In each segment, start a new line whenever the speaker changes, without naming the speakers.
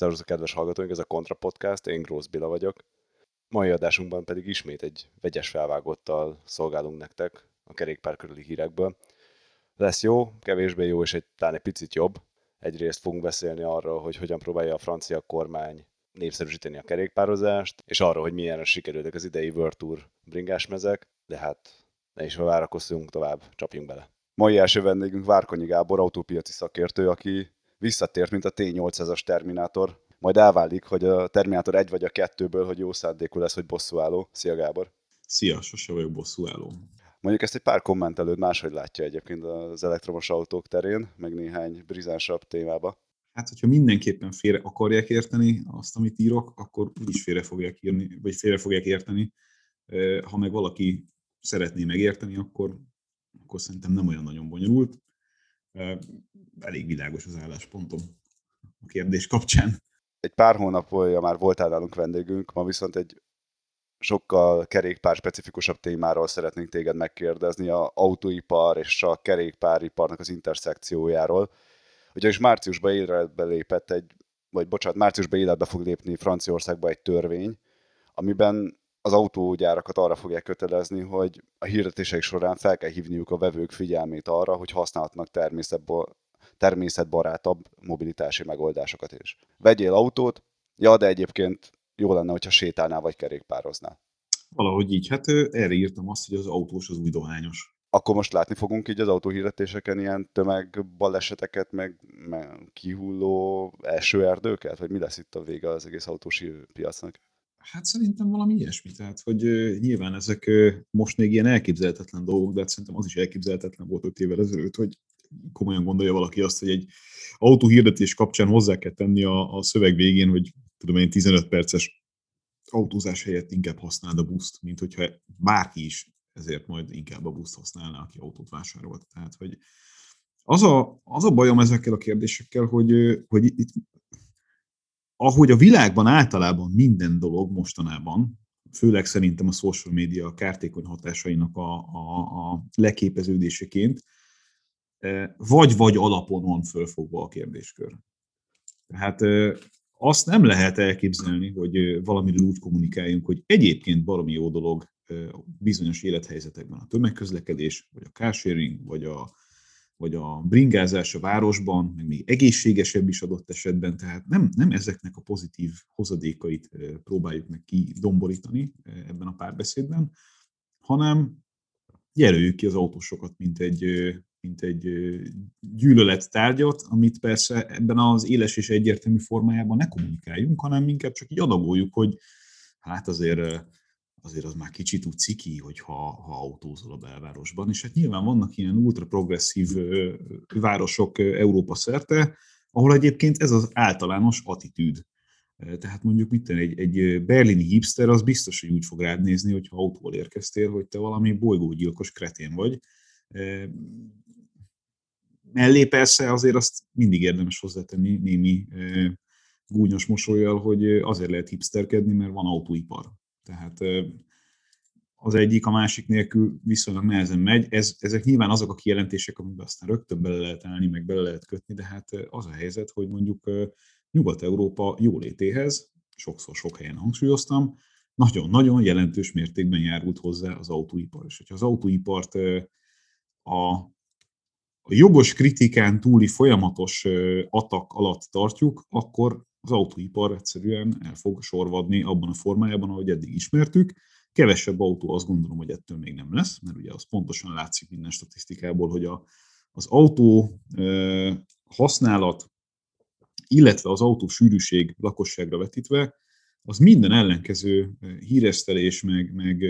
Szervusztok, kedves hallgatóink, ez a Kontra Podcast, én Grósz Billa vagyok. Mai adásunkban pedig ismét egy vegyes felvágottal szolgálunk nektek a kerékpár körüli hírekből. Lesz jó, kevésbé jó és egy, talán egy picit jobb. Egyrészt fogunk beszélni arról, hogy hogyan próbálja a francia kormány népszerűsíteni a kerékpározást, és arról, hogy milyen sikerültek az idei World Tour bringásmezek, de hát ne is várakoztunk tovább, csapjunk bele. Mai első vendégünk Várkonyi Gábor, autópiaci szakértő, aki visszatért, mint a T-800-as Terminátor. Majd elválik, hogy a Terminátor egy vagy a kettőből, hogy jó szándékú lesz, hogy bosszúálló. Szia Gábor!
Szia, sose vagyok bosszúálló.
Mondjuk ezt egy pár kommentelőd máshogy látja egyébként az elektromos autók terén, meg néhány brizánsabb témába.
Hát, hogyha mindenképpen félre akarják érteni azt, amit írok, akkor úgyis félre fogják írni, vagy félre fogják érteni. Ha meg valaki szeretné megérteni, akkor, akkor szerintem nem olyan nagyon bonyolult elég világos az álláspontom a kérdés kapcsán.
Egy pár hónapja már voltál nálunk vendégünk, ma viszont egy sokkal kerékpár specifikusabb témáról szeretnénk téged megkérdezni, a autóipar és a kerékpáriparnak az interszekciójáról. Ugyanis márciusban életbe lépett egy, vagy bocsánat, márciusban életbe fog lépni Franciaországba egy törvény, amiben az autógyárakat arra fogják kötelezni, hogy a hirdetések során fel kell hívniuk a vevők figyelmét arra, hogy használhatnak természetbarátabb mobilitási megoldásokat is. Vegyél autót, ja, de egyébként jó lenne, hogyha sétálnál vagy kerékpároznál.
Valahogy így. Hát erre írtam azt, hogy az autós az új dohányos.
Akkor most látni fogunk így az autóhirdetéseken ilyen tömegbaleseteket, meg, meg kihulló erdőket? Vagy mi lesz itt a vége az egész autós piacnak?
Hát szerintem valami ilyesmi. Tehát, hogy nyilván ezek most még ilyen elképzelhetetlen dolgok, de hát szerintem az is elképzelhetetlen volt öt évvel ezelőtt, hogy komolyan gondolja valaki azt, hogy egy autóhirdetés kapcsán hozzá kell tenni a, a szöveg végén, hogy tudom én 15 perces autózás helyett inkább használd a buszt, mint hogyha bárki is ezért majd inkább a buszt használná, aki autót vásárolt. Tehát, hogy az a, az a bajom ezekkel a kérdésekkel, hogy, hogy itt ahogy a világban általában minden dolog mostanában, főleg szerintem a social media kártékony hatásainak a, a, a leképeződéseként, e, vagy-vagy alapon van fölfogva a kérdéskör. Tehát e, azt nem lehet elképzelni, hogy e, valamiről úgy kommunikáljunk, hogy egyébként valami jó dolog bizonyos élethelyzetekben a tömegközlekedés, vagy a carsharing, vagy a, vagy a bringázás a városban, meg még egészségesebb is adott esetben, tehát nem, nem ezeknek a pozitív hozadékait próbáljuk meg kidomborítani ebben a párbeszédben, hanem jelöljük ki az autósokat, mint egy, mint egy gyűlölet tárgyat, amit persze ebben az éles és egyértelmű formájában ne kommunikáljunk, hanem inkább csak így adagoljuk, hogy hát azért azért az már kicsit úgy ciki, hogyha ha autózol a belvárosban, és hát nyilván vannak ilyen ultra progresszív városok Európa szerte, ahol egyébként ez az általános attitűd. Tehát mondjuk mit egy, egy berlini hipster az biztos, hogy úgy fog rád nézni, hogyha autóval érkeztél, hogy te valami bolygógyilkos kretén vagy. Mellé persze azért azt mindig érdemes hozzátenni némi gúnyos mosolyjal, hogy azért lehet hipsterkedni, mert van autóipar. Tehát az egyik a másik nélkül viszonylag nehezen megy. Ez, ezek nyilván azok a kijelentések, amiben aztán rögtön bele lehet állni, meg bele lehet kötni, de hát az a helyzet, hogy mondjuk Nyugat-Európa jólétéhez, sokszor sok helyen hangsúlyoztam, nagyon-nagyon jelentős mértékben járult hozzá az autóipar. És hogyha az autóipart a, a jogos kritikán túli folyamatos atak alatt tartjuk, akkor az autóipar egyszerűen el fog sorvadni abban a formájában, ahogy eddig ismertük. Kevesebb autó azt gondolom, hogy ettől még nem lesz, mert ugye az pontosan látszik minden statisztikából, hogy a, az autó e, használat, illetve az autó sűrűség lakosságra vetítve, az minden ellenkező híresztelés, meg, meg,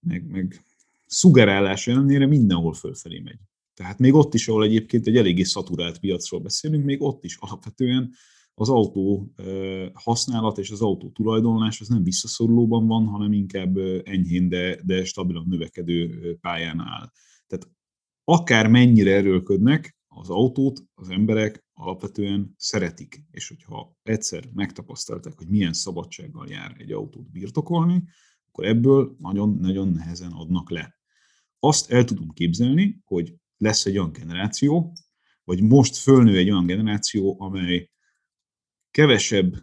meg, meg szugerálás ellenére mindenhol fölfelé megy. Tehát még ott is, ahol egyébként egy eléggé szaturált piacról beszélünk, még ott is alapvetően az autó használat és az autó tulajdonlás az nem visszaszorulóban van, hanem inkább enyhén, de, de stabilan növekedő pályán áll. Tehát akár mennyire erőlködnek, az autót az emberek alapvetően szeretik, és hogyha egyszer megtapasztalták, hogy milyen szabadsággal jár egy autót birtokolni, akkor ebből nagyon-nagyon nehezen adnak le. Azt el tudom képzelni, hogy lesz egy olyan generáció, vagy most fölnő egy olyan generáció, amely kevesebb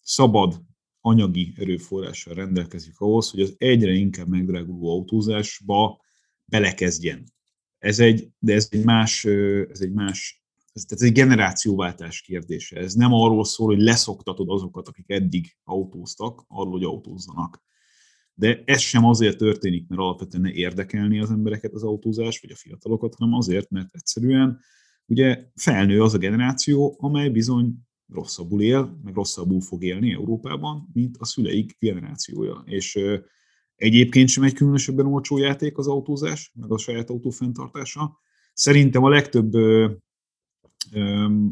szabad anyagi erőforrással rendelkezik ahhoz, hogy az egyre inkább megdráguló autózásba belekezdjen. Ez egy, de ez egy más, ez egy más ez, ez egy generációváltás kérdése. Ez nem arról szól, hogy leszoktatod azokat, akik eddig autóztak, arról, hogy autózzanak. De ez sem azért történik, mert alapvetően ne érdekelni az embereket az autózás, vagy a fiatalokat, hanem azért, mert egyszerűen ugye felnő az a generáció, amely bizony rosszabbul él, meg rosszabbul fog élni Európában, mint a szüleik generációja. És egyébként sem egy különösebben olcsó játék az autózás, meg a saját autó fenntartása. Szerintem a legtöbb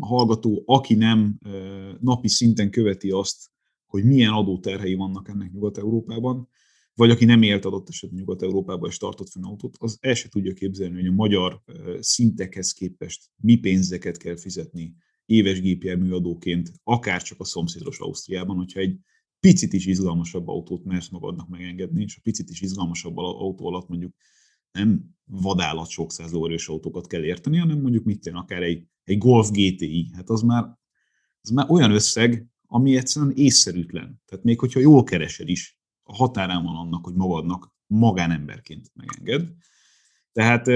hallgató, aki nem napi szinten követi azt, hogy milyen adóterhei vannak ennek Nyugat-Európában, vagy aki nem élt adott esetben Nyugat-Európában és tartott fenn autót, az el se tudja képzelni, hogy a magyar szintekhez képest mi pénzeket kell fizetni éves gépjárműadóként, akár csak a szomszédos Ausztriában, hogyha egy picit is izgalmasabb autót mersz magadnak megengedni, és a picit is izgalmasabb autó alatt mondjuk nem vadállat sok száz lóerős autókat kell érteni, hanem mondjuk mit tenni, akár egy, egy Golf GTI. Hát az már, az már olyan összeg, ami egyszerűen észszerűtlen. Tehát még hogyha jól keresed is, a határán van annak, hogy magadnak magánemberként megenged. Tehát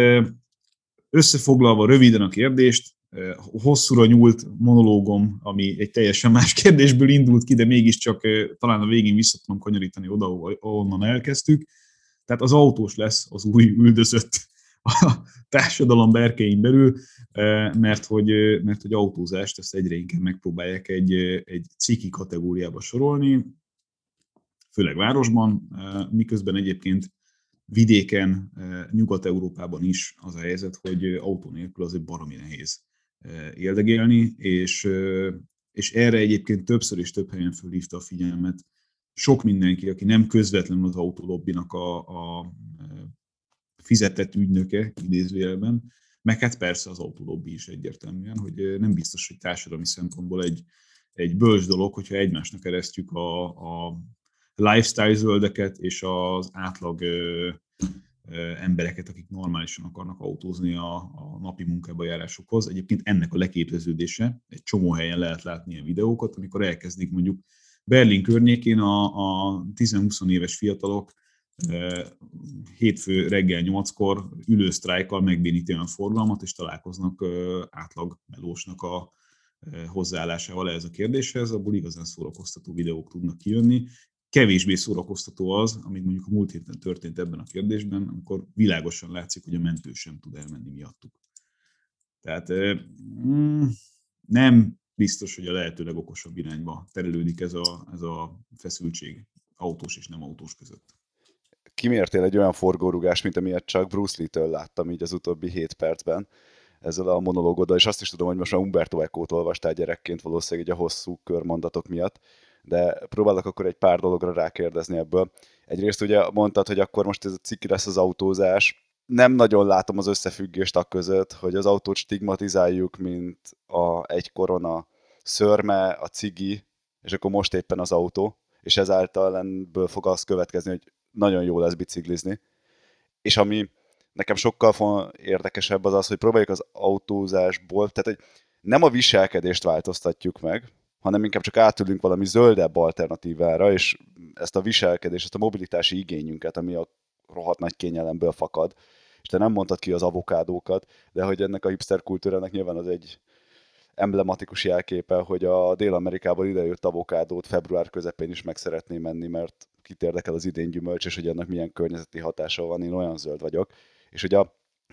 összefoglalva röviden a kérdést, hosszúra nyúlt monológom, ami egy teljesen más kérdésből indult ki, de mégiscsak talán a végén vissza tudom kanyarítani oda, ahonnan elkezdtük. Tehát az autós lesz az új üldözött a társadalom berkein belül, mert hogy, mert hogy autózást ezt egyre inkább megpróbálják egy, egy ciki kategóriába sorolni, főleg városban, miközben egyébként vidéken, Nyugat-Európában is az a helyzet, hogy autó nélkül azért baromi nehéz éldegélni, és, és erre egyébként többször és több helyen fölhívta a figyelmet sok mindenki, aki nem közvetlenül az autolobbinak a, a fizetett ügynöke, idézőjelben, meg hát persze az autolobbi is egyértelműen, hogy nem biztos, hogy társadalmi szempontból egy, egy bölcs dolog, hogyha egymásnak keresztjük a, a lifestyle zöldeket és az átlag embereket, akik normálisan akarnak autózni a, a napi munkába járásokhoz. Egyébként ennek a leképeződése, egy csomó helyen lehet látni ilyen videókat, amikor elkezdik mondjuk Berlin környékén a, a 10-20 éves fiatalok hétfő reggel 8-kor ülősztrájkkal megbénítani a forgalmat, és találkoznak átlag melósnak a hozzáállásával ez a kérdéshez, abból igazán szórakoztató videók tudnak kijönni. Kevésbé szórakoztató az, amit mondjuk a múlt héten történt ebben a kérdésben, amikor világosan látszik, hogy a mentő sem tud elmenni miattuk. Tehát mm, nem biztos, hogy a lehető legokosabb irányba terelődik ez a, ez a feszültség autós és nem autós között.
Kimértél egy olyan forgórugást, mint amilyet csak Bruce Lee-től láttam így az utóbbi 7 percben ezzel a monológoddal, és azt is tudom, hogy most már Umberto Eco-t olvastál gyerekként valószínűleg egy a hosszú körmondatok miatt, de próbálok akkor egy pár dologra rákérdezni ebből. Egyrészt ugye mondtad, hogy akkor most ez a ciki lesz az autózás, nem nagyon látom az összefüggést a között, hogy az autót stigmatizáljuk, mint a egy korona szörme, a cigi, és akkor most éppen az autó, és ezáltal ebből fog az következni, hogy nagyon jó lesz biciklizni. És ami nekem sokkal érdekesebb az az, hogy próbáljuk az autózásból, tehát hogy nem a viselkedést változtatjuk meg, hanem inkább csak átülünk valami zöldebb alternatívára, és ezt a viselkedést, ezt a mobilitási igényünket, ami a rohadt nagy kényelemből fakad, és te nem mondtad ki az avokádókat, de hogy ennek a hipster kultúrának nyilván az egy emblematikus jelképe, hogy a Dél-Amerikából idejött avokádót február közepén is meg szeretném menni, mert kit érdekel az idén gyümölcs, és hogy ennek milyen környezeti hatása van, én olyan zöld vagyok. És ugye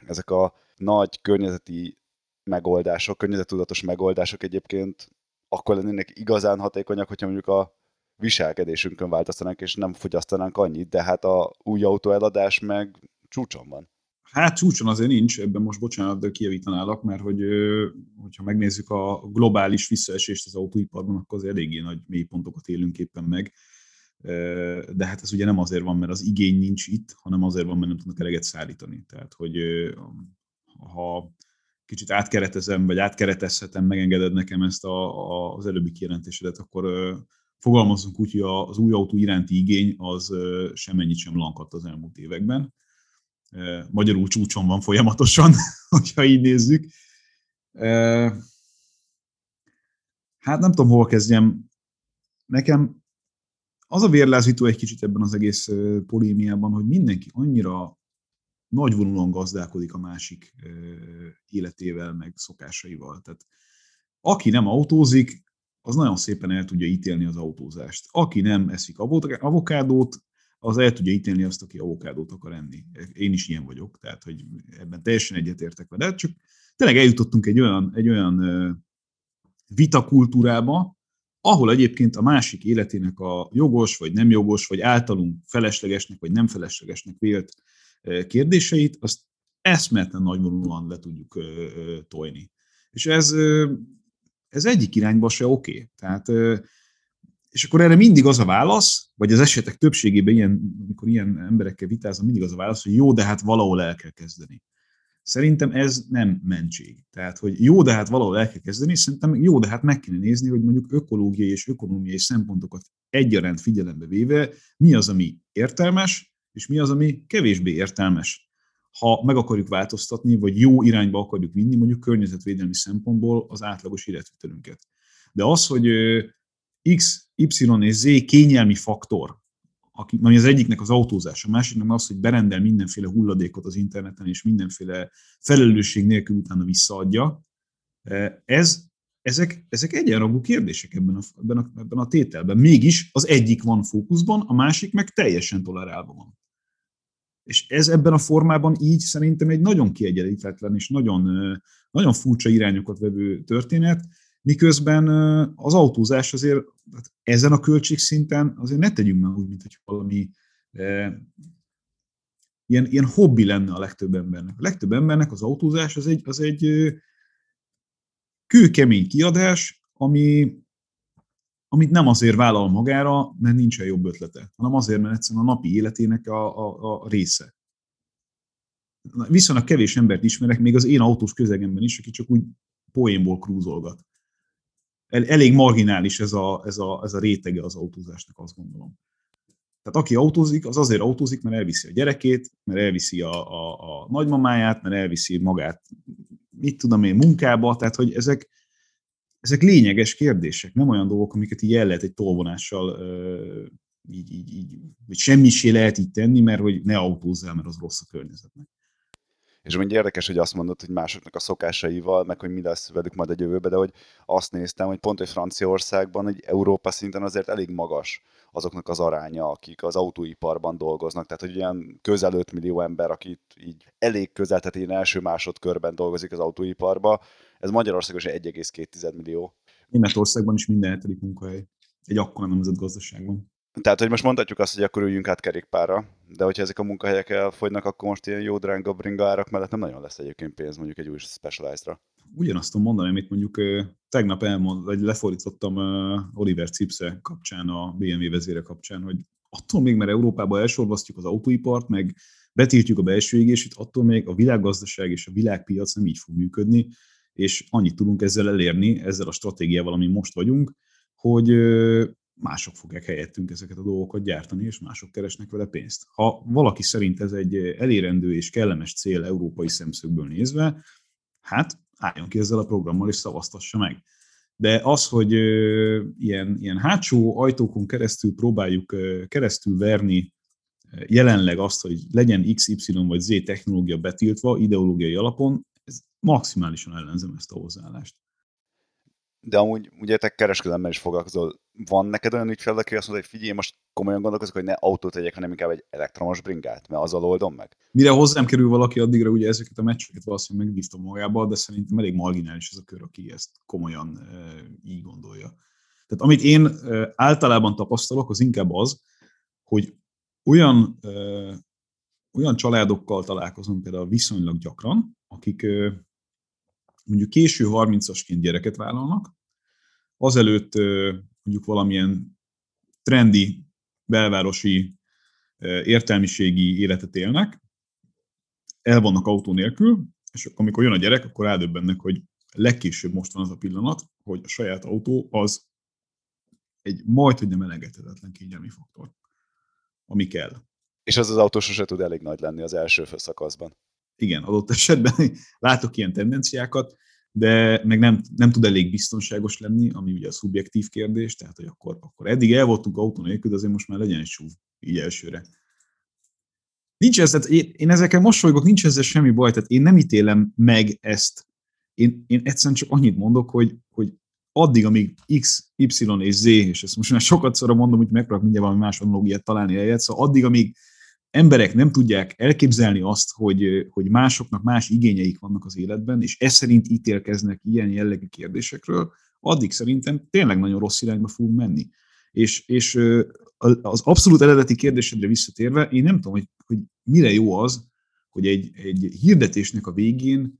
ezek a nagy környezeti megoldások, környezetudatos megoldások egyébként akkor lennének igazán hatékonyak, hogyha mondjuk a viselkedésünkön változtanánk, és nem fogyasztanánk annyit, de hát a új autó eladás meg csúcson van.
Hát csúcson azért nincs, ebben most bocsánat, de kijavítanálak, mert hogy, hogyha megnézzük a globális visszaesést az autóiparban, akkor az eléggé nagy mélypontokat élünk éppen meg. De hát ez ugye nem azért van, mert az igény nincs itt, hanem azért van, mert nem tudnak eleget szállítani. Tehát, hogy ha kicsit átkeretezem, vagy átkeretezhetem, megengeded nekem ezt a, a, az előbbi kijelentésedet, akkor fogalmazunk úgy, hogy az új autó iránti igény az semmennyit sem lankadt az elmúlt években magyarul csúcson van folyamatosan, hogyha így nézzük. Hát nem tudom, hol kezdjem. Nekem az a vérlázító egy kicsit ebben az egész polémiában, hogy mindenki annyira nagyvonulóan gazdálkodik a másik életével, meg szokásaival. Tehát aki nem autózik, az nagyon szépen el tudja ítélni az autózást. Aki nem eszik avokádót, az el tudja ítélni azt, aki avokádót akar enni. Én is ilyen vagyok, tehát hogy ebben teljesen egyetértek vele. Csak tényleg eljutottunk egy olyan, egy olyan vitakultúrába, ahol egyébként a másik életének a jogos, vagy nem jogos, vagy általunk feleslegesnek, vagy nem feleslegesnek vélt kérdéseit, azt eszmetlen nagyvonulóan le tudjuk tojni. És ez, ez egyik irányba se oké. Okay. Tehát, és akkor erre mindig az a válasz, vagy az esetek többségében, ilyen, amikor ilyen emberekkel vitázom, mindig az a válasz, hogy jó, de hát valahol el kell kezdeni. Szerintem ez nem mentség. Tehát, hogy jó, de hát valahol el kell kezdeni, szerintem jó, de hát meg kéne nézni, hogy mondjuk ökológiai és ökonomiai szempontokat egyaránt figyelembe véve, mi az, ami értelmes, és mi az, ami kevésbé értelmes. Ha meg akarjuk változtatni, vagy jó irányba akarjuk vinni, mondjuk környezetvédelmi szempontból az átlagos életvitelünket. De az, hogy X, Y és Z kényelmi faktor, aki, ami az egyiknek az autózás, a másiknak az, hogy berendel mindenféle hulladékot az interneten, és mindenféle felelősség nélkül utána visszaadja. Ez, ezek, ezek egyenrangú kérdések ebben a, ebben, a, ebben a tételben. Mégis az egyik van fókuszban, a másik meg teljesen tolerálva van. És ez ebben a formában így szerintem egy nagyon kiegyenlítetlen és nagyon, nagyon furcsa irányokat vevő történet, miközben az autózás azért hát ezen a költségszinten azért ne tegyünk meg úgy, mint hogy valami e, ilyen, ilyen hobbi lenne a legtöbb embernek. A legtöbb embernek az autózás az egy, az egy kőkemény kiadás, ami, amit nem azért vállal magára, mert nincsen jobb ötlete, hanem azért, mert egyszerűen a napi életének a, a, a része. Viszonylag kevés embert ismerek, még az én autós közegemben is, aki csak úgy poénból krúzolgat. El, elég marginális ez a, ez, a, ez a rétege az autózásnak, azt gondolom. Tehát aki autózik, az azért autózik, mert elviszi a gyerekét, mert elviszi a, a, a nagymamáját, mert elviszi magát, mit tudom én, munkába, tehát hogy ezek, ezek lényeges kérdések, nem olyan dolgok, amiket így el lehet egy tolvonással így, így, így, vagy semmisé lehet így tenni, mert hogy ne autózzál, mert az rossz a környezetnek.
És ugye érdekes, hogy azt mondod, hogy másoknak a szokásaival, meg hogy mi lesz velük majd a jövőbe, de hogy azt néztem, hogy pont, hogy Franciaországban, hogy Európa szinten azért elég magas azoknak az aránya, akik az autóiparban dolgoznak. Tehát, hogy olyan közel 5 millió ember, akit így elég közel, tehát ilyen első másodkörben dolgozik az autóiparba, ez Magyarországon is 1,2 millió.
Németországban is minden hetedik munkahely. Egy akkora nemzetgazdaságban.
Tehát, hogy most mondhatjuk azt, hogy akkor üljünk át kerékpára, de hogyha ezek a munkahelyek elfogynak, akkor most ilyen jó drága bringa árak mellett nem nagyon lesz egyébként pénz mondjuk egy új Specialized-ra.
Ugyanazt tudom mondani, amit mondjuk tegnap elmond, vagy lefordítottam Oliver Cipse kapcsán, a BMW vezére kapcsán, hogy attól még, mert Európába elsorvasztjuk az autóipart, meg betiltjuk a belső égését, attól még a világgazdaság és a világpiac nem így fog működni, és annyit tudunk ezzel elérni, ezzel a stratégiával, ami most vagyunk, hogy mások fogják helyettünk ezeket a dolgokat gyártani, és mások keresnek vele pénzt. Ha valaki szerint ez egy elérendő és kellemes cél európai szemszögből nézve, hát álljon ki ezzel a programmal, és szavaztassa meg. De az, hogy ilyen, ilyen hátsó ajtókon keresztül próbáljuk keresztül verni jelenleg azt, hogy legyen X, Y vagy Z technológia betiltva ideológiai alapon, ez maximálisan ellenzem ezt a hozzáállást
de amúgy ugye te kereskedelemmel is foglalkozol. Van neked olyan ügyfél, aki azt mondja, hogy figyelj, most komolyan gondolkozok, hogy ne autót tegyek, hanem inkább egy elektromos bringát, mert azzal oldom meg?
Mire hozzám kerül valaki, addigra ugye ezeket a meccseket valószínűleg megbíztam magába, de szerintem elég marginális ez a kör, aki ezt komolyan e, így gondolja. Tehát amit én e, általában tapasztalok, az inkább az, hogy olyan, e, olyan családokkal találkozom például viszonylag gyakran, akik mondjuk késő 30-asként gyereket vállalnak, azelőtt mondjuk valamilyen trendi, belvárosi, értelmiségi életet élnek, el vannak autó nélkül, és amikor jön a gyerek, akkor rádöbbennek, hogy legkésőbb most van az a pillanat, hogy a saját autó az egy majd, hogy nem elengedhetetlen kényelmi faktor, ami kell.
És az az autó sose tud elég nagy lenni az első szakaszban
igen, adott esetben látok ilyen tendenciákat, de meg nem, nem tud elég biztonságos lenni, ami ugye a szubjektív kérdés, tehát hogy akkor, akkor eddig el voltunk autó nélkül, de azért most már legyen egy SUV így elsőre. Nincs ez, tehát én, én ezekkel mosolygok, nincs ezzel semmi baj, tehát én nem ítélem meg ezt. Én, én egyszerűen csak annyit mondok, hogy, hogy addig, amíg X, Y és Z, és ezt most már sokat szóra mondom, hogy megpróbálok mindjárt valami más analógiát találni helyet, szóval addig, amíg emberek nem tudják elképzelni azt, hogy, hogy másoknak más igényeik vannak az életben, és ez szerint ítélkeznek ilyen jellegű kérdésekről, addig szerintem tényleg nagyon rossz irányba fogunk menni. És, és az abszolút eredeti kérdésedre visszatérve, én nem tudom, hogy, hogy mire jó az, hogy egy, egy hirdetésnek a végén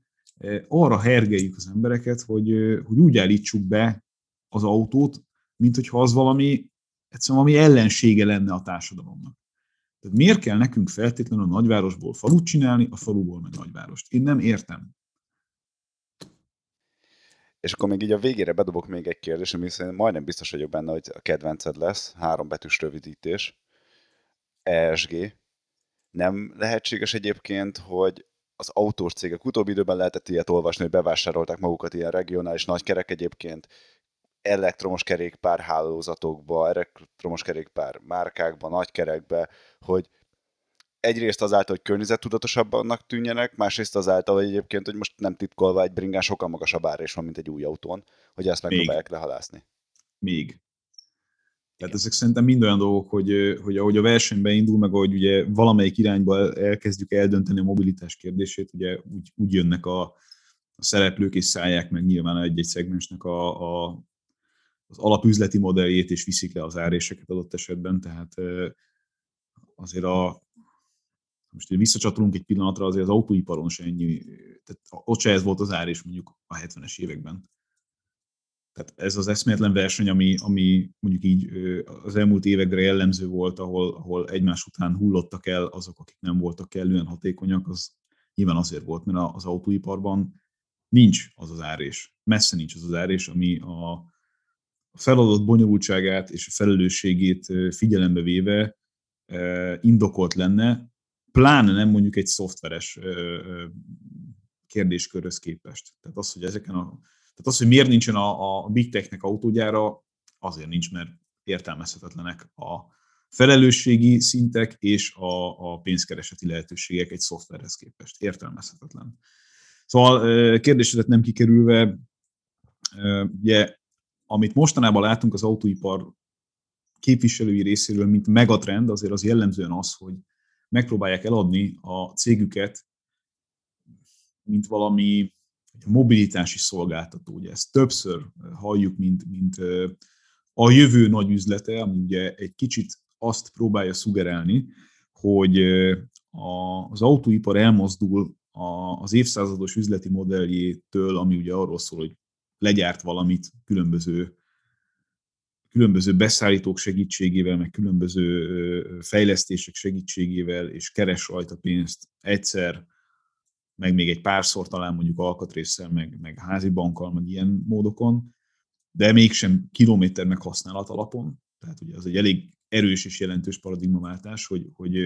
arra hergeljük az embereket, hogy, hogy úgy állítsuk be az autót, mint hogyha az valami, egyszerűen valami ellensége lenne a társadalomnak. Tehát miért kell nekünk feltétlenül a nagyvárosból falut csinálni, a faluból meg nagyvárost? Én nem értem.
És akkor még így a végére bedobok még egy kérdés, ami szerintem majdnem biztos vagyok benne, hogy a kedvenced lesz, három betűs rövidítés, ESG. Nem lehetséges egyébként, hogy az autós cégek utóbbi időben lehetett ilyet olvasni, hogy bevásárolták magukat ilyen regionális nagykerek egyébként, elektromos kerékpár hálózatokba, elektromos kerékpár márkákba, nagykerekbe, hogy egyrészt azáltal, hogy környezettudatosabbnak tűnjenek, másrészt azáltal, hogy egyébként, hogy most nem titkolva egy bringán sokkal magasabb ár is van, mint egy új autón, hogy ezt megpróbálják lehalászni.
Még. Tehát ezek szerintem mind olyan dolgok, hogy, hogy ahogy a versenyben indul, meg ahogy ugye valamelyik irányba elkezdjük eldönteni a mobilitás kérdését, ugye úgy, úgy jönnek a, a szereplők és szállják meg nyilván egy-egy szegmensnek a, a, az alapüzleti modelljét, és viszik le az áréseket adott esetben, tehát azért a, most visszacsatolunk egy pillanatra, azért az autóiparon se ennyi, tehát ott se ez volt az ár, mondjuk a 70-es években. Tehát ez az eszméletlen verseny, ami, ami mondjuk így az elmúlt évekre jellemző volt, ahol, ahol egymás után hullottak el azok, akik nem voltak kellően hatékonyak, az nyilván azért volt, mert az autóiparban nincs az az árés. Messze nincs az az árés, ami a, a feladat bonyolultságát és a felelősségét figyelembe véve indokolt lenne, pláne nem mondjuk egy szoftveres kérdéskörhöz képest. Tehát az, hogy ezeken a, tehát az, hogy miért nincsen a, a Big Tech-nek autógyára, azért nincs, mert értelmezhetetlenek a felelősségi szintek és a, a pénzkereseti lehetőségek egy szoftverhez képest. Értelmezhetetlen. Szóval kérdésedet nem kikerülve, ugye, amit mostanában látunk az autóipar képviselői részéről, mint megatrend, azért az jellemzően az, hogy megpróbálják eladni a cégüket, mint valami mobilitási szolgáltató. Ugye ezt többször halljuk, mint, mint a jövő nagy üzlete, ami ugye egy kicsit azt próbálja szugerálni, hogy az autóipar elmozdul az évszázados üzleti modelljétől, ami ugye arról szól, hogy legyárt valamit különböző különböző beszállítók segítségével, meg különböző fejlesztések segítségével, és keres rajta pénzt egyszer, meg még egy párszor talán mondjuk alkatrészsel, meg, meg házi bankkal, meg ilyen módokon, de mégsem kilométer meg használat alapon. Tehát ugye az egy elég erős és jelentős paradigmaváltás, hogy, hogy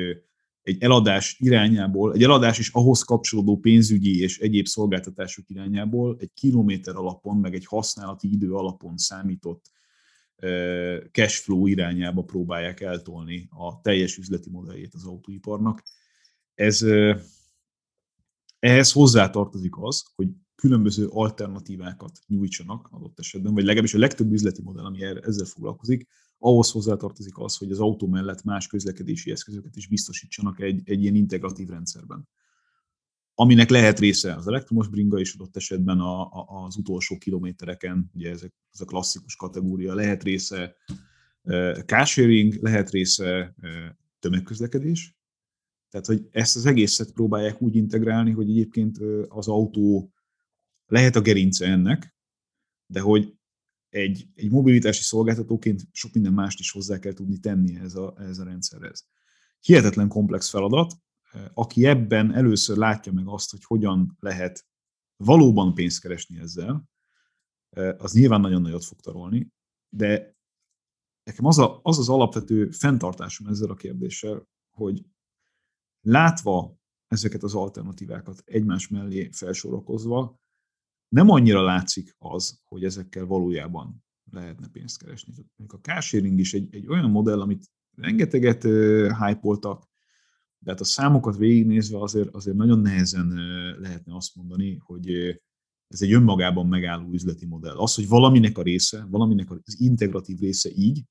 egy eladás irányából, egy eladás is ahhoz kapcsolódó pénzügyi és egyéb szolgáltatások irányából egy kilométer alapon, meg egy használati idő alapon számított cashflow irányába próbálják eltolni a teljes üzleti modelljét az autóiparnak. Ez, ehhez hozzátartozik az, hogy különböző alternatívákat nyújtsanak adott esetben, vagy legalábbis a legtöbb üzleti modell, ami ezzel foglalkozik, ahhoz hozzátartozik az, hogy az autó mellett más közlekedési eszközöket is biztosítsanak egy, egy ilyen integratív rendszerben. Aminek lehet része az elektromos bringa, és adott esetben a, a, az utolsó kilométereken, ugye ezek, ez a klasszikus kategória, lehet része carsharing, lehet része tömegközlekedés. Tehát, hogy ezt az egészet próbálják úgy integrálni, hogy egyébként az autó lehet a gerince ennek, de hogy egy, egy mobilitási szolgáltatóként sok minden mást is hozzá kell tudni tenni ez a, ez a rendszerhez. Hihetetlen komplex feladat, aki ebben először látja meg azt, hogy hogyan lehet valóban pénzt keresni ezzel, az nyilván nagyon nagyot fog tarolni, de nekem az, a, az az alapvető fenntartásom ezzel a kérdéssel, hogy látva ezeket az alternatívákat egymás mellé felsorakozva, nem annyira látszik az, hogy ezekkel valójában lehetne pénzt keresni. A carsharing is egy, egy olyan modell, amit rengeteget uh, hype de hát a számokat végignézve azért, azért nagyon nehezen lehetne azt mondani, hogy ez egy önmagában megálló üzleti modell. Az, hogy valaminek a része, valaminek az integratív része így,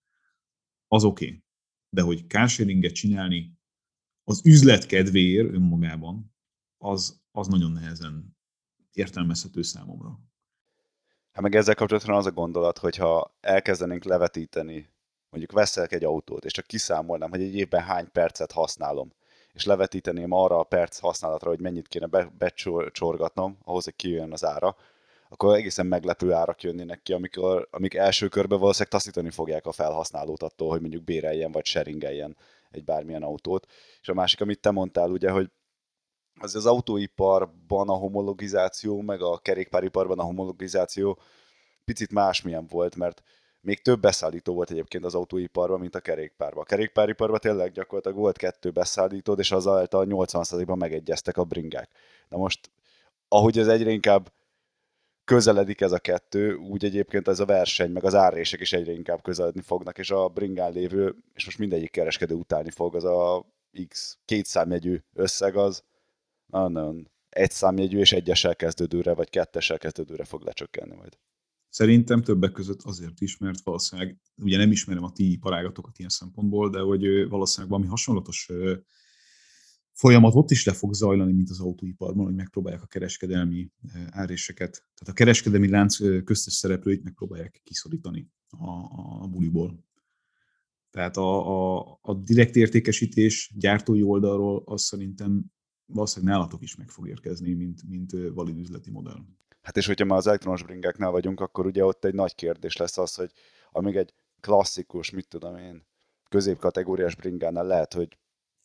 az oké. Okay. De hogy carsharinget csinálni az üzlet kedvéért önmagában, az, az nagyon nehezen értelmezhető számomra.
Hát meg ezzel kapcsolatban az a gondolat, hogyha elkezdenénk levetíteni, mondjuk veszel egy autót, és csak kiszámolnám, hogy egy évben hány percet használom, és levetíteném arra a perc használatra, hogy mennyit kéne be, becsorgatnom, ahhoz, hogy kijön az ára, akkor egészen meglepő árak jönnének ki, amikor, amik első körben valószínűleg taszítani fogják a felhasználót attól, hogy mondjuk béreljen vagy sharingeljen egy bármilyen autót. És a másik, amit te mondtál, ugye, hogy az az autóiparban a homologizáció, meg a kerékpáriparban a homologizáció picit másmilyen volt, mert még több beszállító volt egyébként az autóiparban, mint a kerékpárban. A kerékpáriparban tényleg gyakorlatilag volt kettő beszállító, és azáltal 80%-ban megegyeztek a bringák. Na most, ahogy ez egyre inkább közeledik ez a kettő, úgy egyébként ez a verseny, meg az árrések is egyre inkább közeledni fognak, és a bringán lévő, és most mindegyik kereskedő utálni fog, az a X két számjegyű összeg az nagyon egy számjegyű és egyessel kezdődőre, vagy kettessel kezdődőre fog lecsökkenni majd.
Szerintem többek között azért is, mert valószínűleg, ugye nem ismerem a ti iparágatokat ilyen szempontból, de hogy valószínűleg valami hasonlatos folyamat ott is le fog zajlani, mint az autóiparban, hogy megpróbálják a kereskedelmi áréseket, tehát a kereskedelmi lánc köztes szereplőit megpróbálják kiszorítani a, a buliból. Tehát a, a, a direkt értékesítés gyártói oldalról azt szerintem valószínűleg nálatok is meg fog érkezni, mint, mint valid üzleti modell.
Hát és hogyha már az elektronos bringáknál vagyunk, akkor ugye ott egy nagy kérdés lesz az, hogy amíg egy klasszikus, mit tudom én, középkategóriás bringánál lehet, hogy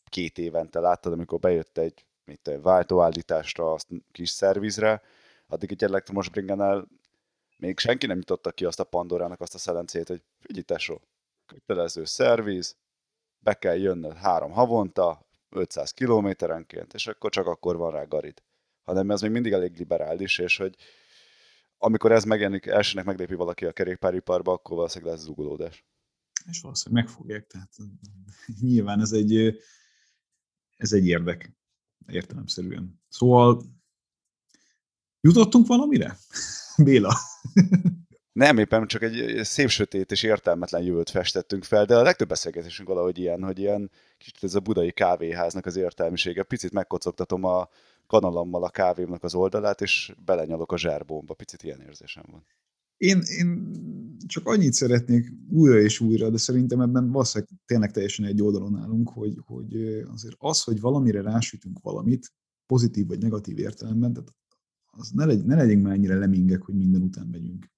két évente láttad, amikor bejött egy mit tudom, váltóállításra, azt kis szervizre, addig egy elektromos bringánál még senki nem nyitotta ki azt a Pandorának azt a szelencét, hogy figyelj tesó, kötelező szerviz, be kell jönnöd három havonta, 500 kilométerenként, és akkor csak akkor van rá garid. Hanem ez még mindig elég liberális, és hogy amikor ez megjelenik, elsőnek meglépi valaki a kerékpáriparba, akkor valószínűleg lesz zugolódás.
És valószínűleg megfogják, tehát nyilván ez egy, ez egy érdek, értelemszerűen. Szóval jutottunk valamire? Béla?
Nem, éppen csak egy szép sötét és értelmetlen jövőt festettünk fel, de a legtöbb beszélgetésünk valahogy ilyen, hogy ilyen kicsit ez a budai kávéháznak az értelmisége. Picit megkocogtatom a kanalammal a kávémnak az oldalát, és belenyalok a zsárbomba. Picit ilyen érzésem van.
Én, én csak annyit szeretnék újra és újra, de szerintem ebben valószínűleg tényleg teljesen egy oldalon állunk, hogy, hogy azért az, hogy valamire rásütünk valamit, pozitív vagy negatív értelemben, tehát az ne, legy, ne legyünk már ennyire lemingek, hogy minden után megyünk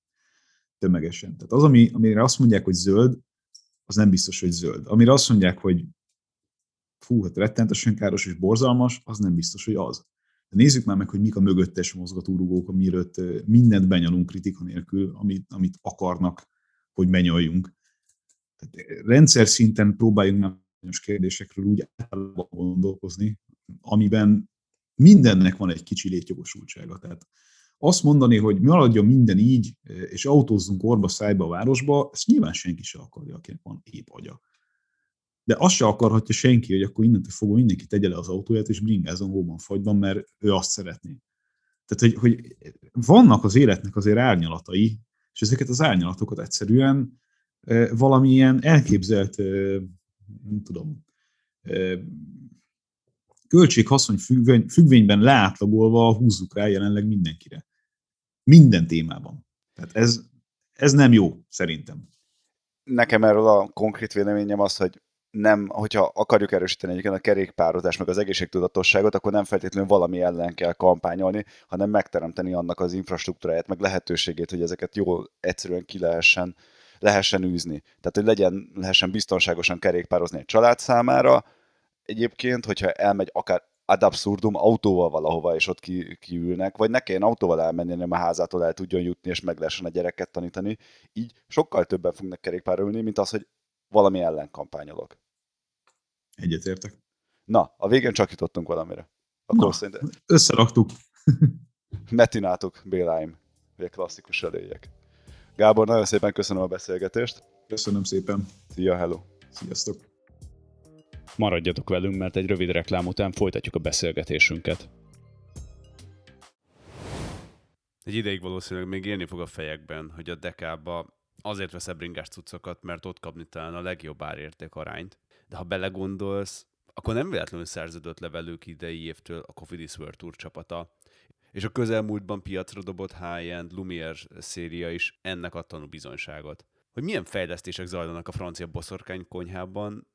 tömegesen. Tehát az, ami, amire azt mondják, hogy zöld, az nem biztos, hogy zöld. Amire azt mondják, hogy fú, hát rettentesen káros és borzalmas, az nem biztos, hogy az. De nézzük már meg, hogy mik a mögöttes mozgatórugók, amiről mindent benyalunk kritika nélkül, amit, amit akarnak, hogy benyaljunk. Tehát rendszer szinten próbáljunk már bizonyos kérdésekről úgy általában gondolkozni, amiben mindennek van egy kicsi létjogosultsága. Tehát azt mondani, hogy maradjon minden így, és autózzunk orba szájba a városba, ezt nyilván senki se akarja, akinek van épp agya. De azt se akarhatja senki, hogy akkor innentől fogva mindenki tegye le az autóját, és bringázom hóban fagyban, mert ő azt szeretné. Tehát, hogy, hogy vannak az életnek azért árnyalatai, és ezeket az árnyalatokat egyszerűen e, valamilyen elképzelt, e, nem tudom, e, költség-haszony függvényben leátlagolva húzzuk rá jelenleg mindenkire. Minden témában. Tehát ez, ez nem jó, szerintem.
Nekem erről a konkrét véleményem az, hogy nem, hogyha akarjuk erősíteni egyébként a kerékpározás, meg az egészségtudatosságot, akkor nem feltétlenül valami ellen kell kampányolni, hanem megteremteni annak az infrastruktúráját, meg lehetőségét, hogy ezeket jól, egyszerűen ki lehessen, lehessen űzni. Tehát, hogy legyen, lehessen biztonságosan kerékpározni egy család számára. Egyébként, hogyha elmegy akár ad absurdum autóval valahova, és ott ki, kiülnek, vagy ne kelljen autóval elmenni, hanem a házától el tudjon jutni, és meg lehessen a gyereket tanítani. Így sokkal többen fognak kerékpárolni, mint az, hogy valami ellen kampányolok.
Egyetértek.
Na, a végén csak jutottunk valamire. Akkor
Na, szerintem... Összeraktuk.
Metináltuk, Béláim.
hogy a klasszikus eléjek. Gábor, nagyon szépen köszönöm a beszélgetést.
Köszönöm szépen.
Szia, hello.
Sziasztok.
Maradjatok velünk, mert egy rövid reklám után folytatjuk a beszélgetésünket.
Egy ideig valószínűleg még élni fog a fejekben, hogy a dekába azért vesz bringás cuccokat, mert ott kapni talán a legjobb árérték arányt. De ha belegondolsz, akkor nem véletlenül szerződött le velük idei évtől a Cofidis World Tour csapata, és a közelmúltban piacra dobott high-end Lumière széria is ennek a tanú bizonyságot. Hogy milyen fejlesztések zajlanak a francia boszorkány konyhában,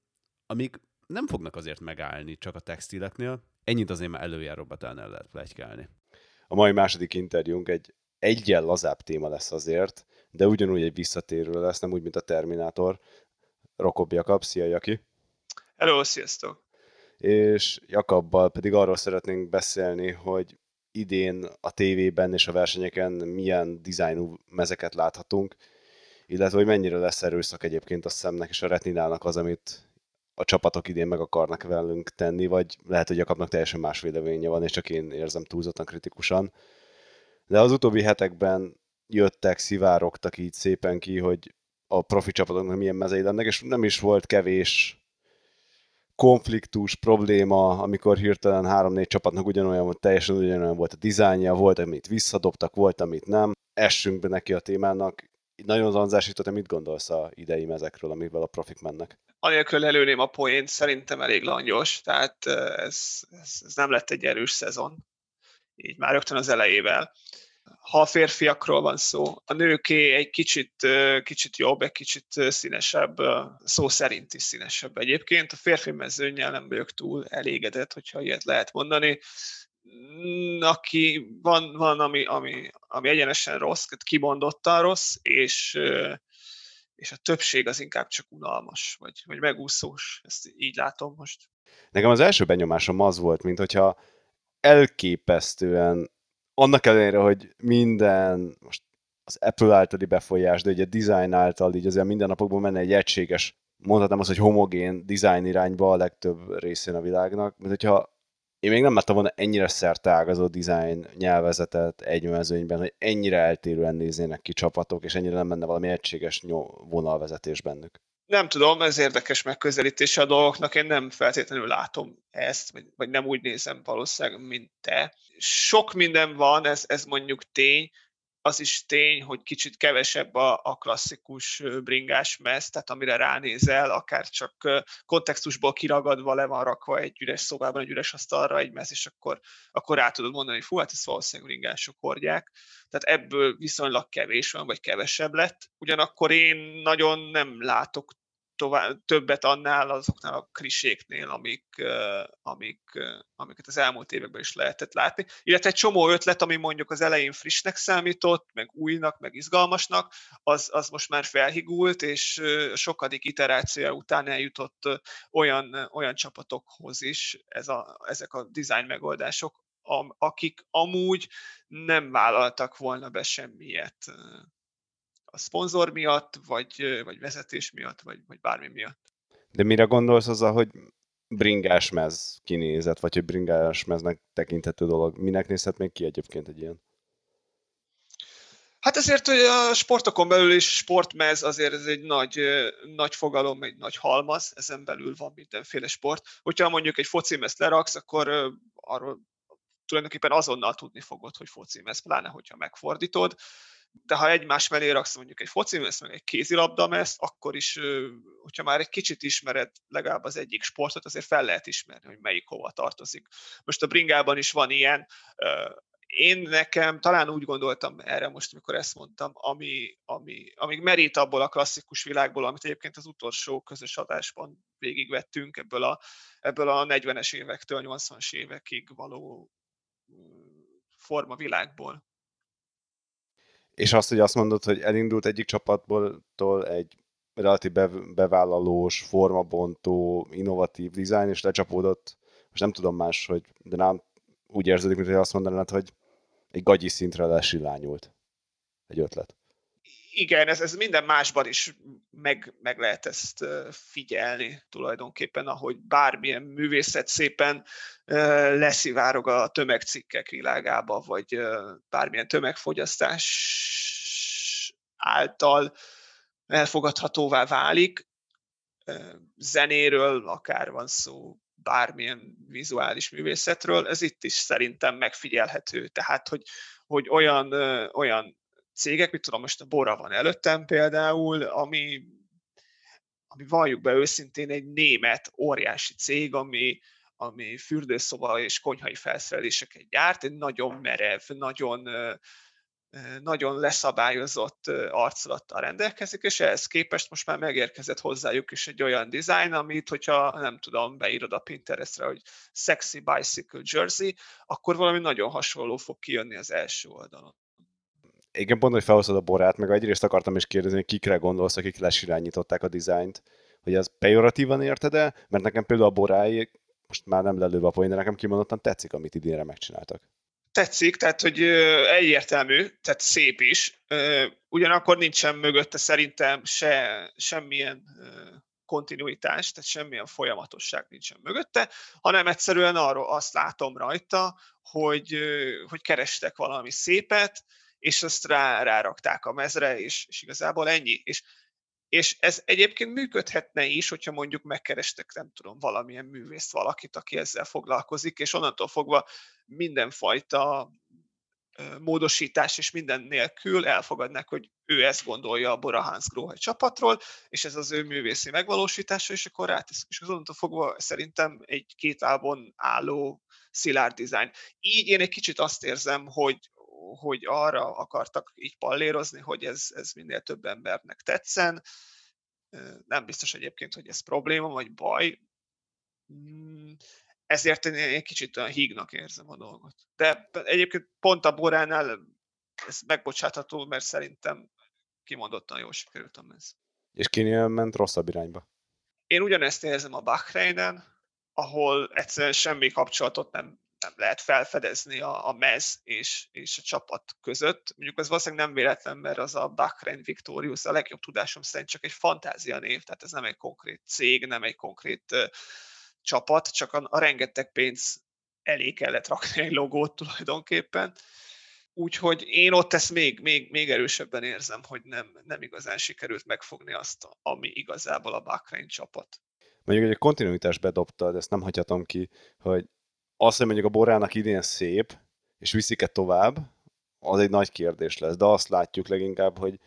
amik nem fognak azért megállni csak a textileknél, ennyit azért már előjáróban el lehet plegykálni.
A mai második interjúnk egy egyen lazább téma lesz azért, de ugyanúgy egy visszatérő lesz, nem úgy, mint a Terminátor. Rokob Jakab, szia Jaki!
Hello, sziasztok!
És Jakabbal pedig arról szeretnénk beszélni, hogy idén a tévében és a versenyeken milyen dizájnú mezeket láthatunk, illetve hogy mennyire lesz erőszak egyébként a szemnek és a retinának az, amit a csapatok idén meg akarnak velünk tenni, vagy lehet, hogy Jakabnak teljesen más véleménye van, és csak én érzem túlzottan kritikusan. De az utóbbi hetekben jöttek, szivárogtak így szépen ki, hogy a profi csapatoknak milyen mezei lennek, és nem is volt kevés konfliktus, probléma, amikor hirtelen három-négy csapatnak ugyanolyan volt, teljesen ugyanolyan volt a dizájnja, volt, amit visszadobtak, volt, amit nem. Essünk be neki a témának. Nagyon zanzásított, mit gondolsz a idei mezekről, amivel a profik mennek?
Anélkül előném a poént, szerintem elég langyos, tehát ez, ez, ez nem lett egy erős szezon, így már rögtön az elejével ha a férfiakról van szó. A nőké egy kicsit, kicsit jobb, egy kicsit színesebb, szó szerint is színesebb egyébként. A férfi mezőnyel nem vagyok túl elégedett, hogyha ilyet lehet mondani. Mm, aki van, van ami, ami, ami egyenesen rossz, kimondottan rossz, és, és a többség az inkább csak unalmas, vagy, vagy megúszós. Ezt így látom most.
Nekem az első benyomásom az volt, mint hogyha elképesztően annak ellenére, hogy minden, most az Apple általi befolyás, de ugye design által így azért minden napokban menne egy egységes, mondhatnám azt, hogy homogén design irányba a legtöbb részén a világnak, mint hogyha én még nem láttam volna ennyire szerteágazó design nyelvezetet egy mezőnyben, hogy ennyire eltérően néznének ki csapatok, és ennyire nem menne valami egységes vonalvezetés bennük.
Nem tudom, ez érdekes megközelítése a dolgoknak, én nem feltétlenül látom ezt, vagy nem úgy nézem valószínűleg, mint te. Sok minden van, ez, ez mondjuk tény, az is tény, hogy kicsit kevesebb a, a klasszikus bringás mez, tehát amire ránézel, akár csak kontextusból kiragadva le van rakva egy üres szobában, egy üres asztalra egy mez, és akkor, akkor rá tudod mondani, hogy fú, hát ez valószínűleg bringások hordják. Tehát ebből viszonylag kevés van, vagy kevesebb lett. Ugyanakkor én nagyon nem látok tovább, többet annál azoknál a kriséknél, amik, amik, amiket az elmúlt években is lehetett látni. Illetve egy csomó ötlet, ami mondjuk az elején frissnek számított, meg újnak, meg izgalmasnak, az, az most már felhigult, és sokadik iterációja után eljutott olyan, olyan csapatokhoz is ez a, ezek a design megoldások, akik amúgy nem vállaltak volna be semmiet a szponzor miatt, vagy, vagy vezetés miatt, vagy, vagy bármi miatt.
De mire gondolsz azzal, hogy bringás mez kinézett, vagy hogy bringás meznek tekinthető dolog? Minek nézhet még ki egyébként egy ilyen?
Hát ezért, hogy a sportokon belül is sportmez azért ez egy nagy, nagy fogalom, egy nagy halmaz, ezen belül van mindenféle sport. Hogyha mondjuk egy focimezt leraksz, akkor arról tulajdonképpen azonnal tudni fogod, hogy focimez, pláne hogyha megfordítod de ha egymás mellé raksz mondjuk egy foci ezt meg egy kézilabda ezt, akkor is, hogyha már egy kicsit ismered legalább az egyik sportot, azért fel lehet ismerni, hogy melyik hova tartozik. Most a bringában is van ilyen, én nekem talán úgy gondoltam erre most, amikor ezt mondtam, ami, ami, amíg merít abból a klasszikus világból, amit egyébként az utolsó közös adásban végigvettünk ebből a, ebből a 40-es évektől 80-as évekig való forma világból.
És azt, hogy azt mondod, hogy elindult egyik csapatból egy relatív bevállalós, formabontó, innovatív dizájn, és lecsapódott, most nem tudom más, hogy, de nem úgy érződik, mint hogy azt mondanád, hogy egy gagyi szintre lesillányult egy ötlet.
Igen, ez, ez minden másban is meg, meg lehet ezt figyelni tulajdonképpen, ahogy bármilyen művészet szépen leszivárog a tömegcikkek világába, vagy bármilyen tömegfogyasztás által elfogadhatóvá válik. Zenéről akár van szó, bármilyen vizuális művészetről, ez itt is szerintem megfigyelhető. Tehát, hogy, hogy olyan, olyan cégek, mit tudom, most a Bora van előttem például, ami, ami valljuk be őszintén egy német óriási cég, ami, ami fürdőszoba és konyhai felszereléseket gyárt, egy nagyon merev, nagyon, nagyon leszabályozott arculattal rendelkezik, és ehhez képest most már megérkezett hozzájuk is egy olyan design, amit, hogyha nem tudom, beírod a Pinterestre, hogy sexy bicycle jersey, akkor valami nagyon hasonló fog kijönni az első oldalon
igen, pont, hogy felhozod a borát, meg egyrészt akartam is kérdezni, hogy kikre gondolsz, akik lesirányították a dizájnt, hogy ez pejoratívan érted -e? Mert nekem például a borái, most már nem lelőve a poén, de nekem kimondottan tetszik, amit idénre megcsináltak.
Tetszik, tehát hogy egyértelmű, tehát szép is, ugyanakkor nincsen mögötte szerintem se, semmilyen kontinuitás, tehát semmilyen folyamatosság nincsen mögötte, hanem egyszerűen arról azt látom rajta, hogy, hogy kerestek valami szépet, és azt rá, rárakták a mezre, és, és igazából ennyi. És, és ez egyébként működhetne is, hogyha mondjuk megkerestek, nem tudom, valamilyen művészt, valakit, aki ezzel foglalkozik, és onnantól fogva mindenfajta módosítás és minden nélkül elfogadnák, hogy ő ezt gondolja a Bora Hans Grohe csapatról, és ez az ő művészi megvalósítása, és akkor ráteszik. És azonnantól fogva szerintem egy két álló szilárd dizájn. Így én egy kicsit azt érzem, hogy, hogy arra akartak így pallérozni, hogy ez, ez minél több embernek tetszen. Nem biztos egyébként, hogy ez probléma vagy baj. Mm, ezért én egy kicsit olyan hígnak érzem a dolgot. De egyébként pont a Boránál ez megbocsátható, mert szerintem kimondottan jól sikerült a mez.
És kinél ment rosszabb irányba?
Én ugyanezt érzem a Bahreinen, ahol egyszerűen semmi kapcsolatot nem nem lehet felfedezni a, a mez és, és a csapat között. Mondjuk ez valószínűleg nem véletlen, mert az a Bahrain Victorious a legjobb tudásom szerint csak egy fantázia név, tehát ez nem egy konkrét cég, nem egy konkrét csapat, csak a, a rengeteg pénz elé kellett rakni egy logót tulajdonképpen. Úgyhogy én ott ezt még, még, még erősebben érzem, hogy nem, nem igazán sikerült megfogni azt, ami igazából a Bahrain csapat.
Mondjuk, hogy a kontinuitást bedobtad, ezt nem hagyhatom ki, hogy az, hogy mondjuk a borának idén szép, és viszik-e tovább, az egy nagy kérdés lesz. De azt látjuk leginkább, hogy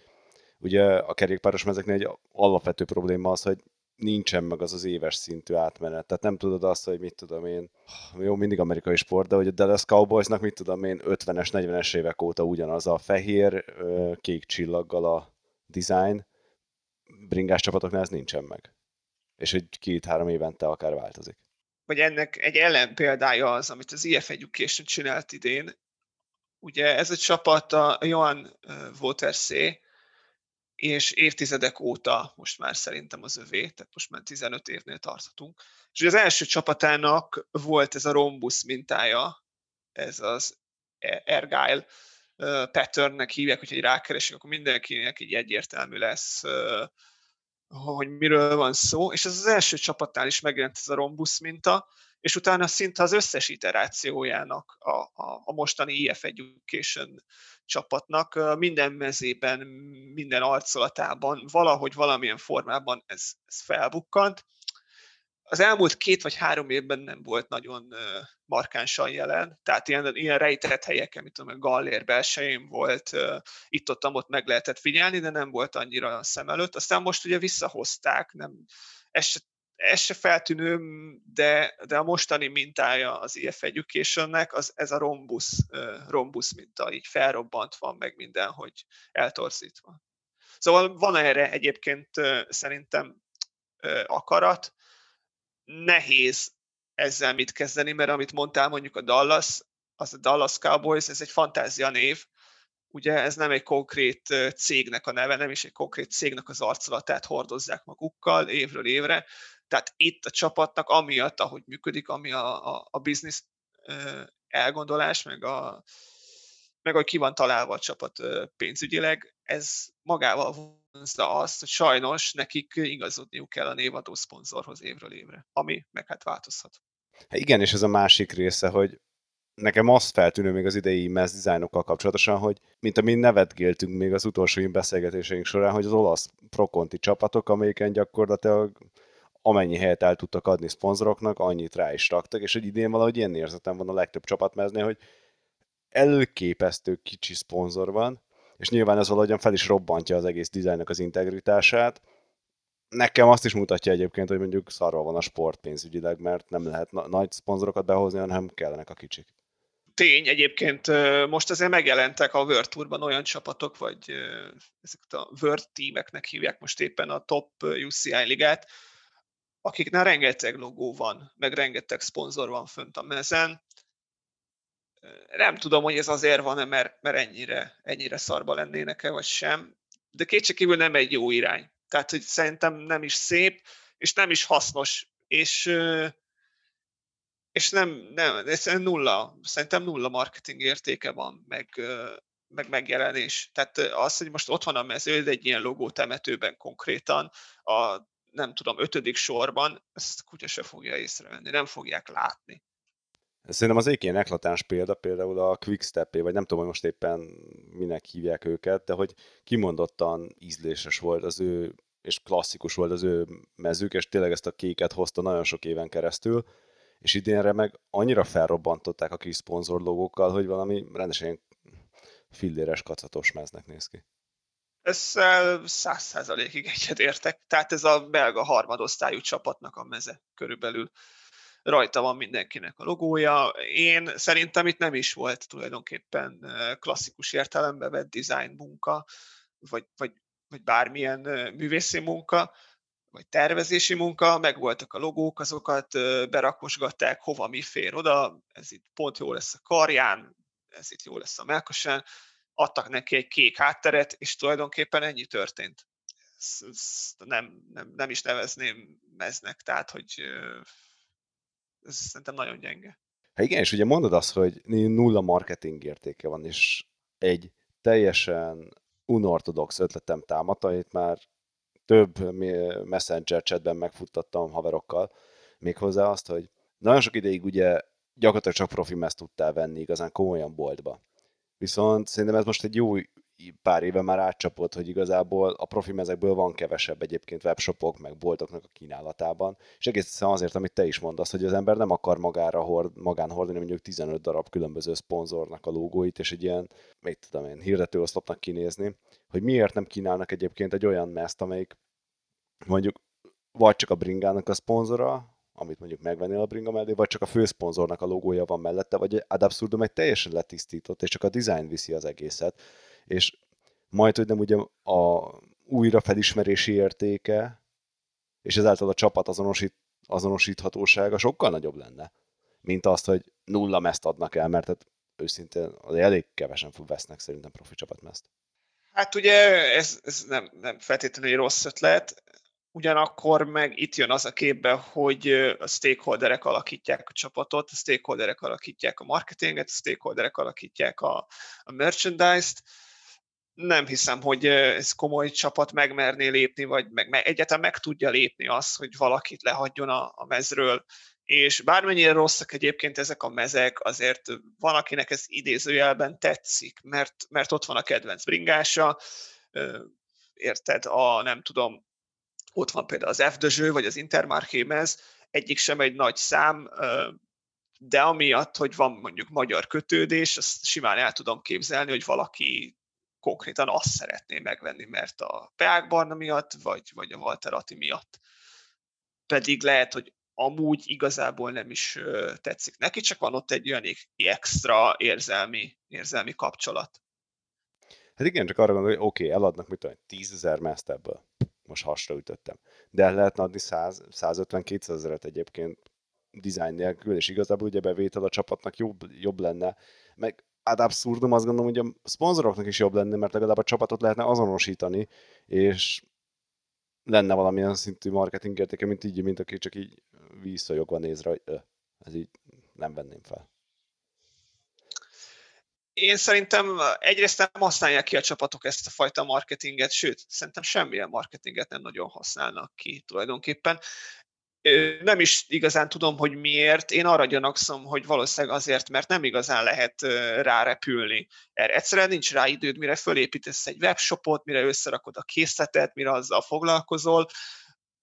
ugye a kerékpáros mezeknél egy alapvető probléma az, hogy nincsen meg az az éves szintű átmenet. Tehát nem tudod azt, hogy mit tudom én, jó, mindig amerikai sport, de hogy a Dallas Cowboysnak mit tudom én, 50-es, 40-es évek óta ugyanaz a fehér, kék csillaggal a design, bringás csapatoknál ez nincsen meg. És hogy két-három évente akár változik
vagy ennek egy ellenpéldája az, amit az IF Education csinált idén. Ugye ez a csapat a Johan Watersé, és évtizedek óta most már szerintem az övé, tehát most már 15 évnél tarthatunk. És az első csapatának volt ez a rombusz mintája, ez az Ergyle patternnek hívják, hogy egy rákeresünk, akkor mindenkinek így egyértelmű lesz hogy miről van szó, és ez az első csapatnál is megjelent ez a rombusz minta, és utána szinte az összes iterációjának a, a, a mostani IF Education csapatnak minden mezében, minden arcolatában, valahogy valamilyen formában ez, ez felbukkant, az elmúlt két vagy három évben nem volt nagyon markánsan jelen, tehát ilyen, ilyen rejtett helyeken, mint tudom, a Gallér belsején volt, itt-ott ott meg lehetett figyelni, de nem volt annyira szem előtt. Aztán most ugye visszahozták, nem, ez se, ez se feltűnő, de, de a mostani mintája az IF Educationnek, az, ez a rombusz, rombusz minta, így felrobbant van meg minden, hogy eltorzítva. Szóval van erre egyébként szerintem akarat, nehéz ezzel mit kezdeni, mert amit mondtál mondjuk a Dallas, az a Dallas Cowboys, ez egy fantázia név, ugye ez nem egy konkrét cégnek a neve, nem is egy konkrét cégnek az arcolatát hordozzák magukkal évről évre, tehát itt a csapatnak amiatt, ahogy működik, ami a, a, a business elgondolás, meg a, meg hogy ki van találva a csapat pénzügyileg, ez magával vonzza azt, hogy sajnos nekik igazodniuk kell a névadó szponzorhoz évről évre, ami meg hát változhat.
Hát igen, és ez a másik része, hogy nekem azt feltűnő még az idei mez dizájnokkal kapcsolatosan, hogy mint amin nevetgéltünk még az utolsó beszélgetéseink során, hogy az olasz prokonti csapatok, amelyiken gyakorlatilag amennyi helyet el tudtak adni szponzoroknak, annyit rá is raktak, és egy idén valahogy ilyen érzetem van a legtöbb csapatmeznél, hogy elképesztő kicsi szponzor van, és nyilván ez valahogyan fel is robbantja az egész dizájnnak az integritását. Nekem azt is mutatja egyébként, hogy mondjuk szarva van a sport pénzügyileg, mert nem lehet na- nagy szponzorokat behozni, hanem kellenek a kicsik.
Tény, egyébként most azért megjelentek a World Tourban olyan csapatok, vagy ezeket a World Teameknek hívják most éppen a top UCI ligát, akiknál rengeteg logó van, meg rengeteg szponzor van fönt a mezen. Nem tudom, hogy ez azért van-e, mert, mert ennyire, ennyire szarba lennének-e, vagy sem, de kétségkívül nem egy jó irány. Tehát, hogy szerintem nem is szép, és nem is hasznos, és és nem, nem, ez nulla, szerintem nulla marketing értéke van, meg, meg megjelenés. Tehát az, hogy most ott van a mező, egy ilyen logó temetőben konkrétan, a nem tudom, ötödik sorban, ezt kutya se fogja észrevenni, nem fogják látni.
Szerintem az egyik ilyen eklatáns példa például a Quickstep, vagy nem tudom, hogy most éppen minek hívják őket, de hogy kimondottan ízléses volt az ő, és klasszikus volt az ő mezők, és tényleg ezt a kéket hozta nagyon sok éven keresztül, és idénre meg annyira felrobbantották a kis szponzorlogókkal, hogy valami rendesen filléres kacatos meznek néz ki.
Ezzel száz százalékig egyet értek. Tehát ez a belga harmadosztályú csapatnak a meze körülbelül. Rajta van mindenkinek a logója. Én szerintem itt nem is volt tulajdonképpen klasszikus értelembe vett design munka, vagy, vagy, vagy bármilyen művészi munka, vagy tervezési munka, meg voltak a logók, azokat berakosgatták, hova mi fér oda, ez itt pont jó lesz a karján, ez itt jó lesz a melkosán, adtak neki egy kék hátteret, és tulajdonképpen ennyi történt. Ezt nem, nem, nem is nevezném meznek, tehát hogy ez szerintem nagyon gyenge.
Hát igen, és ugye mondod azt, hogy nulla marketing értéke van, és egy teljesen unortodox ötletem támadta, már több messenger chatben megfuttattam haverokkal, méghozzá azt, hogy nagyon sok ideig ugye gyakorlatilag csak profi meszt tudtál venni igazán komolyan boltba. Viszont szerintem ez most egy jó pár éve már átcsapott, hogy igazából a profi mezekből van kevesebb egyébként webshopok, meg boltoknak a kínálatában, és egészen azért, amit te is mondasz, hogy az ember nem akar magára hord, magán hordani mondjuk 15 darab különböző szponzornak a logóit, és egy ilyen, mit tudom én, hirdetőoszlopnak kinézni, hogy miért nem kínálnak egyébként egy olyan mezt, amelyik mondjuk vagy csak a bringának a szponzora, amit mondjuk megvennél a bringa mellé, vagy csak a főszponzornak a logója van mellette, vagy ad absurdum egy teljesen letisztított, és csak a design viszi az egészet. És majd, hogy nem ugye a újra felismerési értéke, és ezáltal a csapat azonosít, azonosíthatósága sokkal nagyobb lenne, mint azt, hogy nulla meszt adnak el, mert hát őszintén az elég kevesen vesznek szerintem profi csapatmezt.
Hát ugye ez, ez nem, nem feltétlenül egy rossz ötlet, ugyanakkor meg itt jön az a képbe, hogy a stakeholderek alakítják a csapatot, a stakeholderek alakítják a marketinget, a stakeholderek alakítják a, a merchandise-t. Nem hiszem, hogy ez komoly csapat megmerné lépni, vagy meg, meg egyetem meg tudja lépni azt, hogy valakit lehagyjon a, a mezről. És bármennyire rosszak egyébként ezek a mezek, azért van, akinek ez idézőjelben tetszik, mert, mert ott van a kedvenc bringása, érted, a nem tudom, ott van például az f vagy az Intermarché-mez, egyik sem egy nagy szám, de amiatt, hogy van mondjuk magyar kötődés, azt simán el tudom képzelni, hogy valaki konkrétan azt szeretné megvenni, mert a Peák Barna miatt, vagy, vagy a Walter Atti miatt. Pedig lehet, hogy amúgy igazából nem is tetszik neki, csak van ott egy olyan extra érzelmi, érzelmi kapcsolat.
Hát igen, csak arra gondolom, hogy oké, okay, eladnak mit tudom, 10 ezer meszt ebből most hasra ütöttem. De el lehetne adni 150-200 ezeret egyébként design nélkül, és igazából ugye bevétel a csapatnak jobb, jobb lenne, meg ad abszurdum azt gondolom, hogy a szponzoroknak is jobb lenne, mert legalább a csapatot lehetne azonosítani, és lenne valamilyen szintű marketing értéke, mint így, mint aki csak így visszajogva néz rá, ez így nem venném fel.
én szerintem egyrészt nem használják ki a csapatok ezt a fajta marketinget, sőt, szerintem semmilyen marketinget nem nagyon használnak ki tulajdonképpen. Nem is igazán tudom, hogy miért. Én arra gyanakszom, hogy valószínűleg azért, mert nem igazán lehet rárepülni. Erre egyszerűen nincs rá időd, mire fölépítesz egy webshopot, mire összerakod a készletet, mire azzal foglalkozol,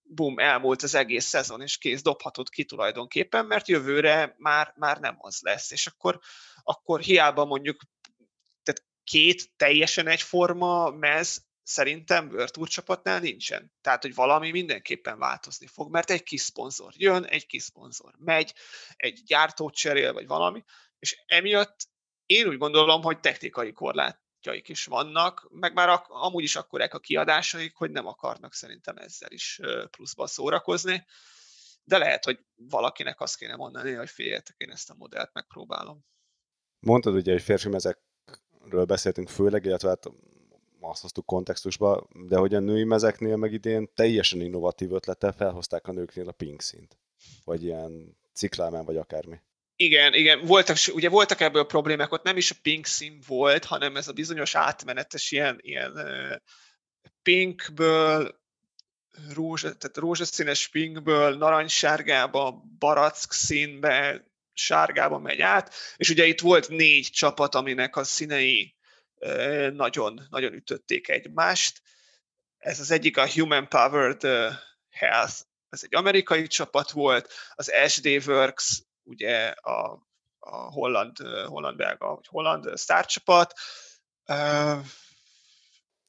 bum, elmúlt az egész szezon, és kész, dobhatod ki tulajdonképpen, mert jövőre már, már nem az lesz. És akkor, akkor hiába mondjuk tehát két teljesen egyforma mez szerintem World csapatnál nincsen. Tehát, hogy valami mindenképpen változni fog, mert egy kis szponzor jön, egy kis szponzor megy, egy gyártót cserél, vagy valami, és emiatt én úgy gondolom, hogy technikai korlátjaik is vannak, meg már ak- amúgy is akkorák a kiadásaik, hogy nem akarnak szerintem ezzel is pluszba szórakozni, de lehet, hogy valakinek azt kéne mondani, hogy figyeljetek, én ezt a modellt megpróbálom.
Mondtad ugye, hogy férfi mezekről beszéltünk főleg, illetve hát azt hoztuk kontextusba, de hogy a női mezeknél meg idén teljesen innovatív ötlettel felhozták a nőknél a pink szint. Vagy ilyen ciklámán, vagy akármi.
Igen, igen, voltak, ugye voltak ebből problémák, ott nem is a pink szín volt, hanem ez a bizonyos átmenetes ilyen, ilyen pinkből, rózsa, tehát rózsaszínes pinkből narancssárgába, barack színbe, sárgába megy át, és ugye itt volt négy csapat, aminek a színei nagyon, nagyon ütötték egymást. Ez az egyik a Human Powered Health, ez egy amerikai csapat volt, az SD Works, ugye a, a holland, holland belga, vagy holland sztárcsapat,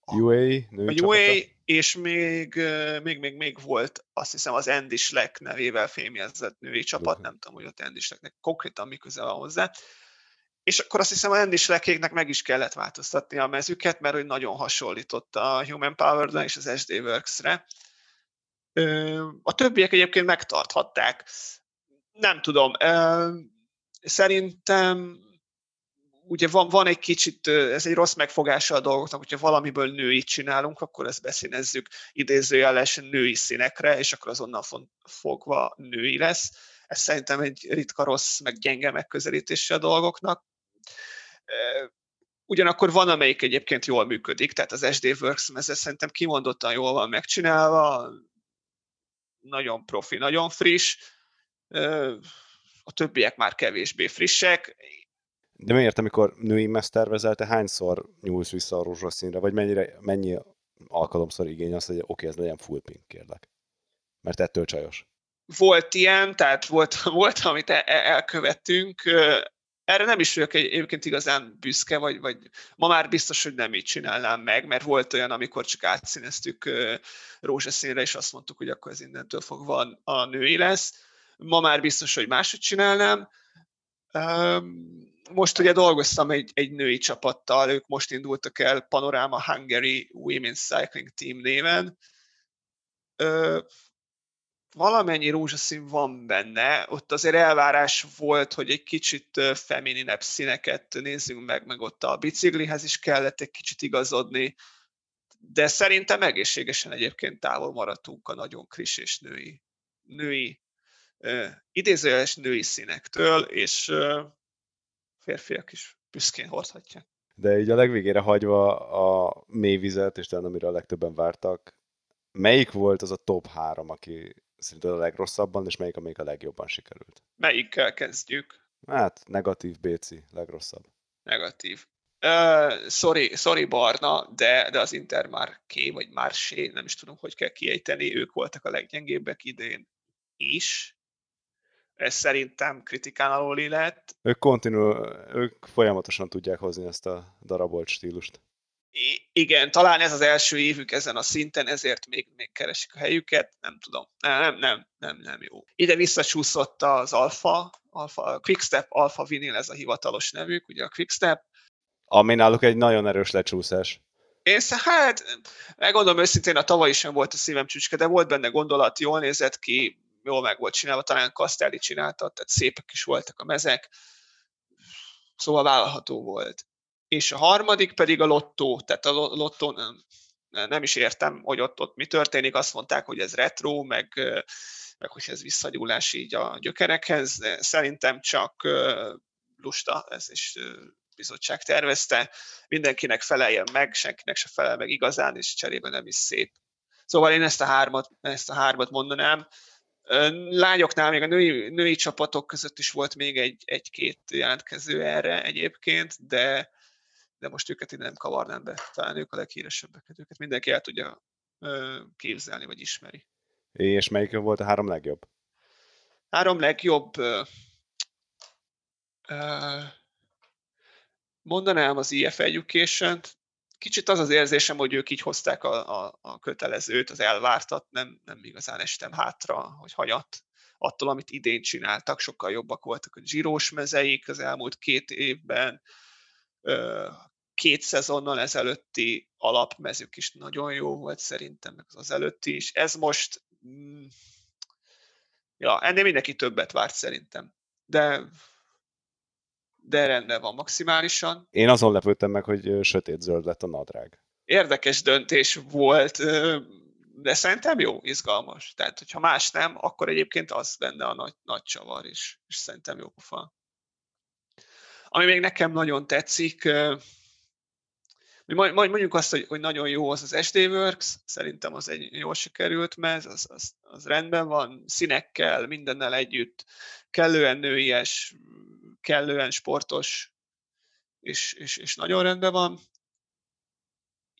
UA,
nő a UA, és még, még, még, még volt, azt hiszem, az Andy Schleck nevével fémjezett női csapat, nem tudom, hogy ott Andy Schlecknek konkrétan mi köze van hozzá. És akkor azt hiszem, a Andy Schleckéknek meg is kellett változtatni a mezüket, mert hogy nagyon hasonlított a Human Power-ra és az SD Works-re. A többiek egyébként megtarthatták. Nem tudom, szerintem ugye van, van egy kicsit, ez egy rossz megfogása a dolgoknak, hogyha valamiből nőit csinálunk, akkor ezt beszínezzük idézőjeles női színekre, és akkor azonnal fogva női lesz. Ez szerintem egy ritka rossz, meg gyenge megközelítése a dolgoknak. Ugyanakkor van, amelyik egyébként jól működik, tehát az SD Works ez szerintem kimondottan jól van megcsinálva, nagyon profi, nagyon friss, a többiek már kevésbé frissek.
De miért, amikor női meszt tervezel, te hányszor nyúlsz vissza a rózsaszínre, vagy mennyire, mennyi alkalomszor igény az, hogy oké, okay, ez legyen full pink, kérlek. Mert ettől csajos.
Volt ilyen, tehát volt, volt amit e- e- elkövettünk. Erre nem is vagyok egyébként igazán büszke, vagy, vagy ma már biztos, hogy nem így csinálnám meg, mert volt olyan, amikor csak átszíneztük rózsaszínre, és azt mondtuk, hogy akkor ez innentől fogva a női lesz. Ma már biztos, hogy máshogy csinálnám most ugye dolgoztam egy, egy női csapattal, ők most indultak el Panorama Hungary Women's Cycling Team néven. Ö, valamennyi rózsaszín van benne, ott azért elvárás volt, hogy egy kicsit femininebb színeket nézzünk meg, meg ott a biciklihez is kellett egy kicsit igazodni, de szerintem egészségesen egyébként távol maradtunk a nagyon kris és női, női idézőjeles női színektől, és férfiak is büszkén hordhatják.
De így a legvégére hagyva a mély vizet, és talán amire a legtöbben vártak, melyik volt az a top három, aki szerinted a legrosszabban, és melyik, amelyik a legjobban sikerült?
Melyikkel kezdjük?
Hát, negatív BC, legrosszabb.
Negatív. Uh, sorry, sorry Barna, de, de az Inter már ké, vagy már sé, nem is tudom, hogy kell kiejteni, ők voltak a leggyengébbek idén is ez szerintem kritikán alól lett.
Ők, kontinu, ők folyamatosan tudják hozni ezt a darabolt stílust.
Igen, talán ez az első évük ezen a szinten, ezért még, még keresik a helyüket, nem tudom. Nem, nem, nem, nem, nem jó. Ide visszacsúszott az Alfa, Alfa Quickstep Alfa Vinyl, ez a hivatalos nevük, ugye a Quickstep.
Ami náluk egy nagyon erős lecsúszás.
Én hát, megmondom őszintén, a tavaly sem volt a szívem csücske, de volt benne gondolat, jól nézett ki, jól meg volt csinálva, talán Castelli csinálta, tehát szépek is voltak a mezek, szóval vállalható volt. És a harmadik pedig a lottó, tehát a lottó nem, nem is értem, hogy ott, ott mi történik, azt mondták, hogy ez retro, meg, meg hogy ez visszagyúlás így a gyökerekhez, szerintem csak lusta, ez is bizottság tervezte, mindenkinek feleljen meg, senkinek se felel meg igazán, és cserébe nem is szép. Szóval én ezt a hármat, ezt a hármat mondanám. Lányoknál még a női, női csapatok között is volt még egy, egy-két jelentkező erre egyébként, de, de most őket ide nem kavarnám be. Talán ők a leghíresebbek, őket mindenki el tudja képzelni, vagy ismeri.
És melyik volt a három legjobb?
Három legjobb uh, uh, mondanám az IF education -t. Kicsit az az érzésem, hogy ők így hozták a, a, a kötelezőt, az elvártat, nem, nem igazán estem hátra, hogy hagyat attól, amit idén csináltak, sokkal jobbak voltak a zsírós mezeik az elmúlt két évben, két szezonnal ezelőtti alapmezük is nagyon jó volt szerintem, meg az előtti is. Ez most, mm, ja, ennél mindenki többet várt szerintem. De de rendben van maximálisan.
Én azon lepődtem meg, hogy sötét-zöld lett a nadrág.
Érdekes döntés volt, de szerintem jó, izgalmas. Tehát, hogyha más nem, akkor egyébként az lenne a nagy, nagy csavar is, és szerintem jó pofa. Ami még nekem nagyon tetszik, majd, majd mondjuk azt, hogy, hogy nagyon jó az az SD Works, szerintem az egy jól sikerült mez, az, az, az rendben van, színekkel, mindennel együtt, kellően nőies, kellően sportos, és, és, és nagyon rendben van.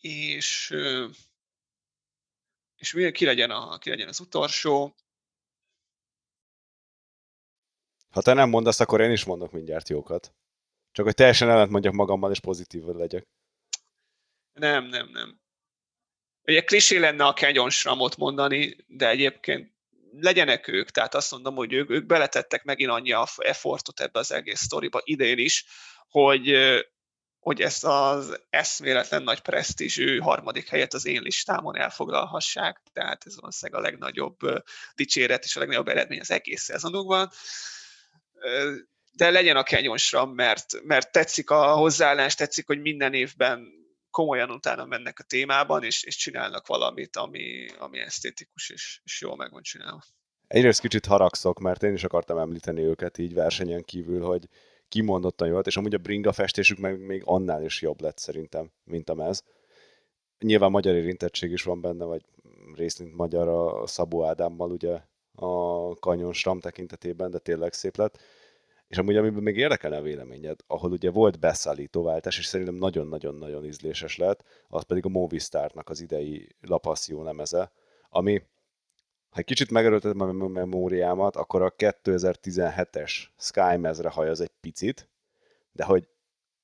És, és ki legyen, a, ki legyen az utolsó.
Ha te nem mondasz, akkor én is mondok mindjárt jókat. Csak hogy teljesen ellent mondjak magammal, és pozitív legyek.
Nem, nem, nem. Ugye klisé lenne a Canyon Shramot mondani, de egyébként legyenek ők, tehát azt mondom, hogy ők, ők beletettek megint annyi effortot ebbe az egész sztoriba idén is, hogy, hogy ezt az eszméletlen nagy presztízsű harmadik helyet az én listámon elfoglalhassák, tehát ez valószínűleg a legnagyobb dicséret és a legnagyobb eredmény az egész szezonukban. De legyen a Canyon Shram, mert, mert tetszik a hozzáállás, tetszik, hogy minden évben komolyan utána mennek a témában, és, és csinálnak valamit, ami, ami esztétikus, és, és jól meg van csinálva.
Egyrészt kicsit haragszok, mert én is akartam említeni őket így versenyen kívül, hogy kimondottan jó és amúgy a bringa festésük meg még annál is jobb lett szerintem, mint a mez. Nyilván magyar érintettség is van benne, vagy részint magyar a Szabó Ádámmal ugye a kanyon tekintetében, de tényleg szép lett. És amúgy, amiben még érdekelne a véleményed, ahol ugye volt beszállítóváltás, és szerintem nagyon-nagyon-nagyon ízléses lett, az pedig a Movistarnak az idei La Passion lemeze, ami, ha egy kicsit megerőltetem a memóriámat, akkor a 2017-es Sky mezre hajaz egy picit, de hogy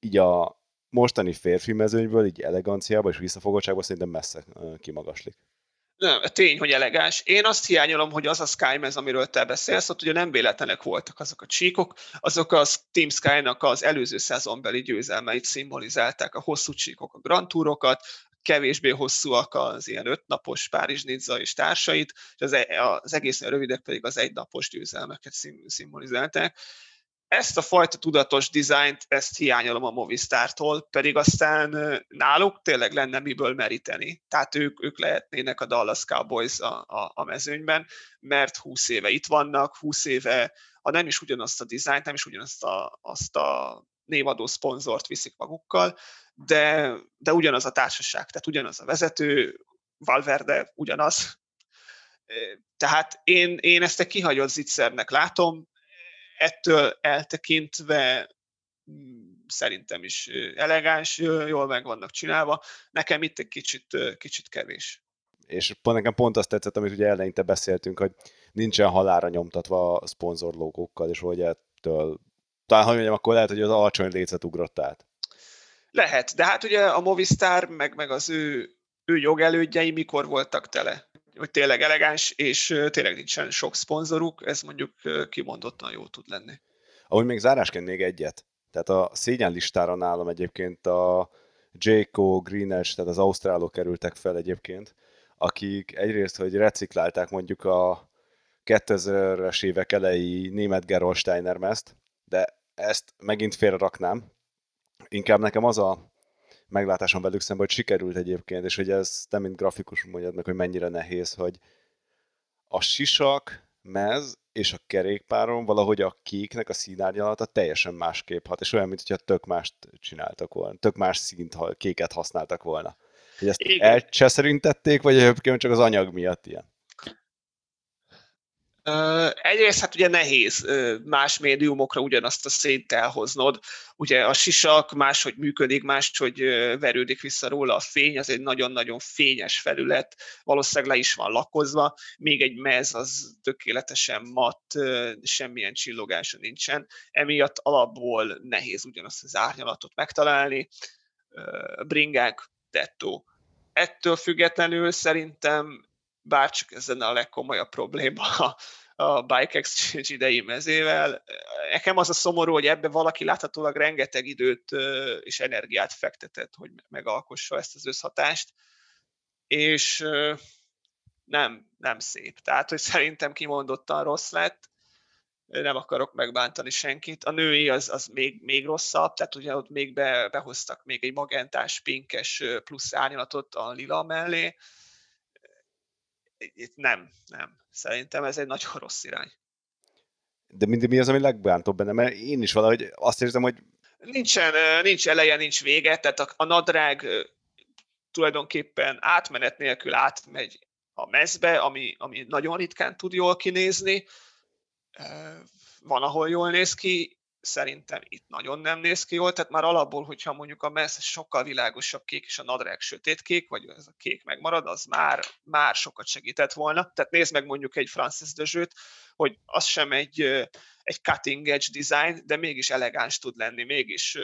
így a mostani férfi mezőnyből, így eleganciába és visszafogottságban szerintem messze kimagaslik.
Nem, tény, hogy elegáns. Én azt hiányolom, hogy az a Skymez, amiről te beszélsz, ott ugye nem véletlenek voltak azok a csíkok, azok a Team Sky-nak az előző szezonbeli győzelmeit szimbolizálták, a hosszú csíkok, a Grand Tourokat, kevésbé hosszúak az ilyen ötnapos Párizs, Nizza és társait, és az, e, az egészen rövidek pedig az egynapos győzelmeket szimbolizálták ezt a fajta tudatos dizájnt, ezt hiányolom a Movistártól, pedig aztán náluk tényleg lenne miből meríteni. Tehát ők, ők lehetnének a Dallas Cowboys a, a, a mezőnyben, mert 20 éve itt vannak, 20 éve, ha nem is ugyanazt a dizájnt, nem is ugyanazt a, azt a névadó szponzort viszik magukkal, de, de ugyanaz a társaság, tehát ugyanaz a vezető, Valverde ugyanaz. Tehát én, én ezt egy kihagyott zicsernek látom, ettől eltekintve mm, szerintem is elegáns, jól meg vannak csinálva. Nekem itt egy kicsit, kicsit kevés.
És pont nekem pont azt tetszett, amit ugye eleinte beszéltünk, hogy nincsen halára nyomtatva a szponzorlógókkal, és hogy ettől, talán hogy mondjam, akkor lehet, hogy az alacsony lécet ugrott át.
Lehet, de hát ugye a Movistar, meg, meg az ő, ő jogelődjei mikor voltak tele? Hogy tényleg elegáns, és tényleg nincsen sok szponzoruk, ez mondjuk kimondottan jó tud lenni.
Ahogy még zárásként még egyet. Tehát a szégyenlistára nálam egyébként a Jayco, Greenedge, tehát az ausztrálok kerültek fel egyébként, akik egyrészt, hogy reciklálták mondjuk a 2000-es évek elejé német Gerolsteiner mezt, de ezt megint félre raknám. Inkább nekem az a meglátáson velük szemben, hogy sikerült egyébként, és hogy ez te, mint grafikus mondjad meg, hogy mennyire nehéz, hogy a sisak mez és a kerékpáron valahogy a kéknek a színárnyalata teljesen másképp hat, és olyan, mintha tök mást csináltak volna, tök más színt, kéket használtak volna. Hogy ezt elcseszerintették, vagy egyébként csak az anyag miatt ilyen?
Egyrészt hát ugye nehéz más médiumokra ugyanazt a szént elhoznod. Ugye a sisak máshogy működik, máshogy verődik vissza róla a fény, az egy nagyon-nagyon fényes felület, valószínűleg le is van lakozva, még egy mez az tökéletesen mat, semmilyen csillogása nincsen, emiatt alapból nehéz ugyanazt az árnyalatot megtalálni. Bringák, dettó. Ettől függetlenül szerintem bárcsak ez lenne a legkomolyabb probléma Bike Exchange idei mezével. Nekem az a szomorú, hogy ebbe valaki láthatólag rengeteg időt és energiát fektetett, hogy megalkossa ezt az összhatást, és nem, nem szép. Tehát, hogy szerintem kimondottan rossz lett, nem akarok megbántani senkit. A női az, az még, még rosszabb, tehát ugye ott még be, behoztak még egy magentás, pinkes plusz árnyalatot a lila mellé, itt nem, nem. Szerintem ez egy nagyon rossz irány.
De mindig mi az, ami legbántóbb benne? Mert én is valahogy azt érzem, hogy...
Nincsen, nincs eleje, nincs vége, tehát a, a nadrág tulajdonképpen átmenet nélkül átmegy a mezbe, ami, ami nagyon ritkán tud jól kinézni. Van, ahol jól néz ki, szerintem itt nagyon nem néz ki jól, tehát már alapból, hogyha mondjuk a mez sokkal világosabb kék, és a nadrág sötétkék, vagy ez a kék megmarad, az már, már sokat segített volna. Tehát nézd meg mondjuk egy Francis Dezsőt, hogy az sem egy, egy cutting edge design, de mégis elegáns tud lenni, mégis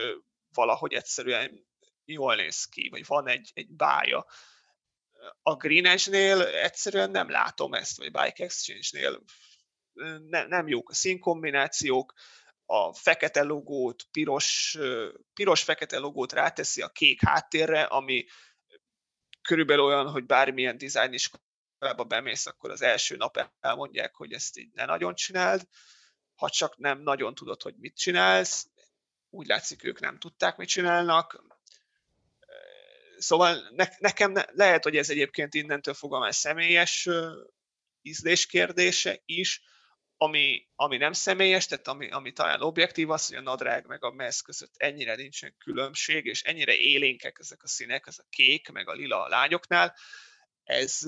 valahogy egyszerűen jól néz ki, vagy van egy, egy bája. A Green Edge-nél egyszerűen nem látom ezt, vagy Bike Exchange-nél ne, nem jók a színkombinációk, a fekete logót, piros, piros-fekete logót ráteszi a kék háttérre, ami körülbelül olyan, hogy bármilyen dizájn iskolába bemész, akkor az első nap elmondják, hogy ezt így ne nagyon csináld, ha csak nem nagyon tudod, hogy mit csinálsz, úgy látszik, ők nem tudták, mit csinálnak. Szóval ne, nekem ne, lehet, hogy ez egyébként innentől fogva már személyes ízlés kérdése is, ami, ami nem személyes, tehát ami, ami talán objektív, az, hogy a nadrág meg a mez között ennyire nincsen különbség, és ennyire élénkek ezek a színek, ez a kék, meg a lila a lányoknál, ez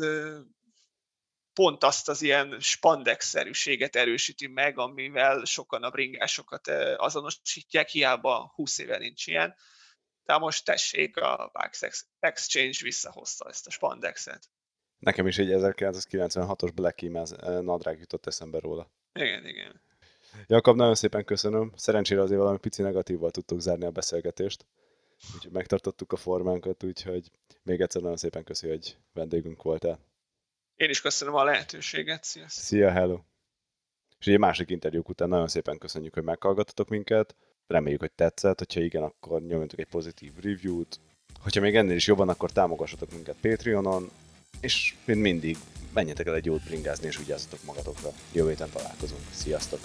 pont azt az ilyen spandex-szerűséget erősíti meg, amivel sokan a bringásokat azonosítják, hiába 20 éve nincs ilyen. De most tessék, a Wax Exchange visszahozta ezt a spandexet.
Nekem is egy 1996-os Black nadrág jutott eszembe róla.
Igen, igen.
Jakab, nagyon szépen köszönöm. Szerencsére azért valami pici negatívval tudtuk zárni a beszélgetést. Úgyhogy megtartottuk a formánkat, úgyhogy még egyszer nagyon szépen köszi, hogy vendégünk voltál.
Én is köszönöm a lehetőséget. Sziasztok.
Szia, hello. És ugye másik interjúk után nagyon szépen köszönjük, hogy meghallgattatok minket. Reméljük, hogy tetszett. Hogyha igen, akkor nyomjatok egy pozitív review-t. Hogyha még ennél is jobban, akkor támogassatok minket Patreonon. És mint mindig, menjetek el egy jót bringázni, és vigyázzatok magatokra. Jövő héten találkozunk. Sziasztok!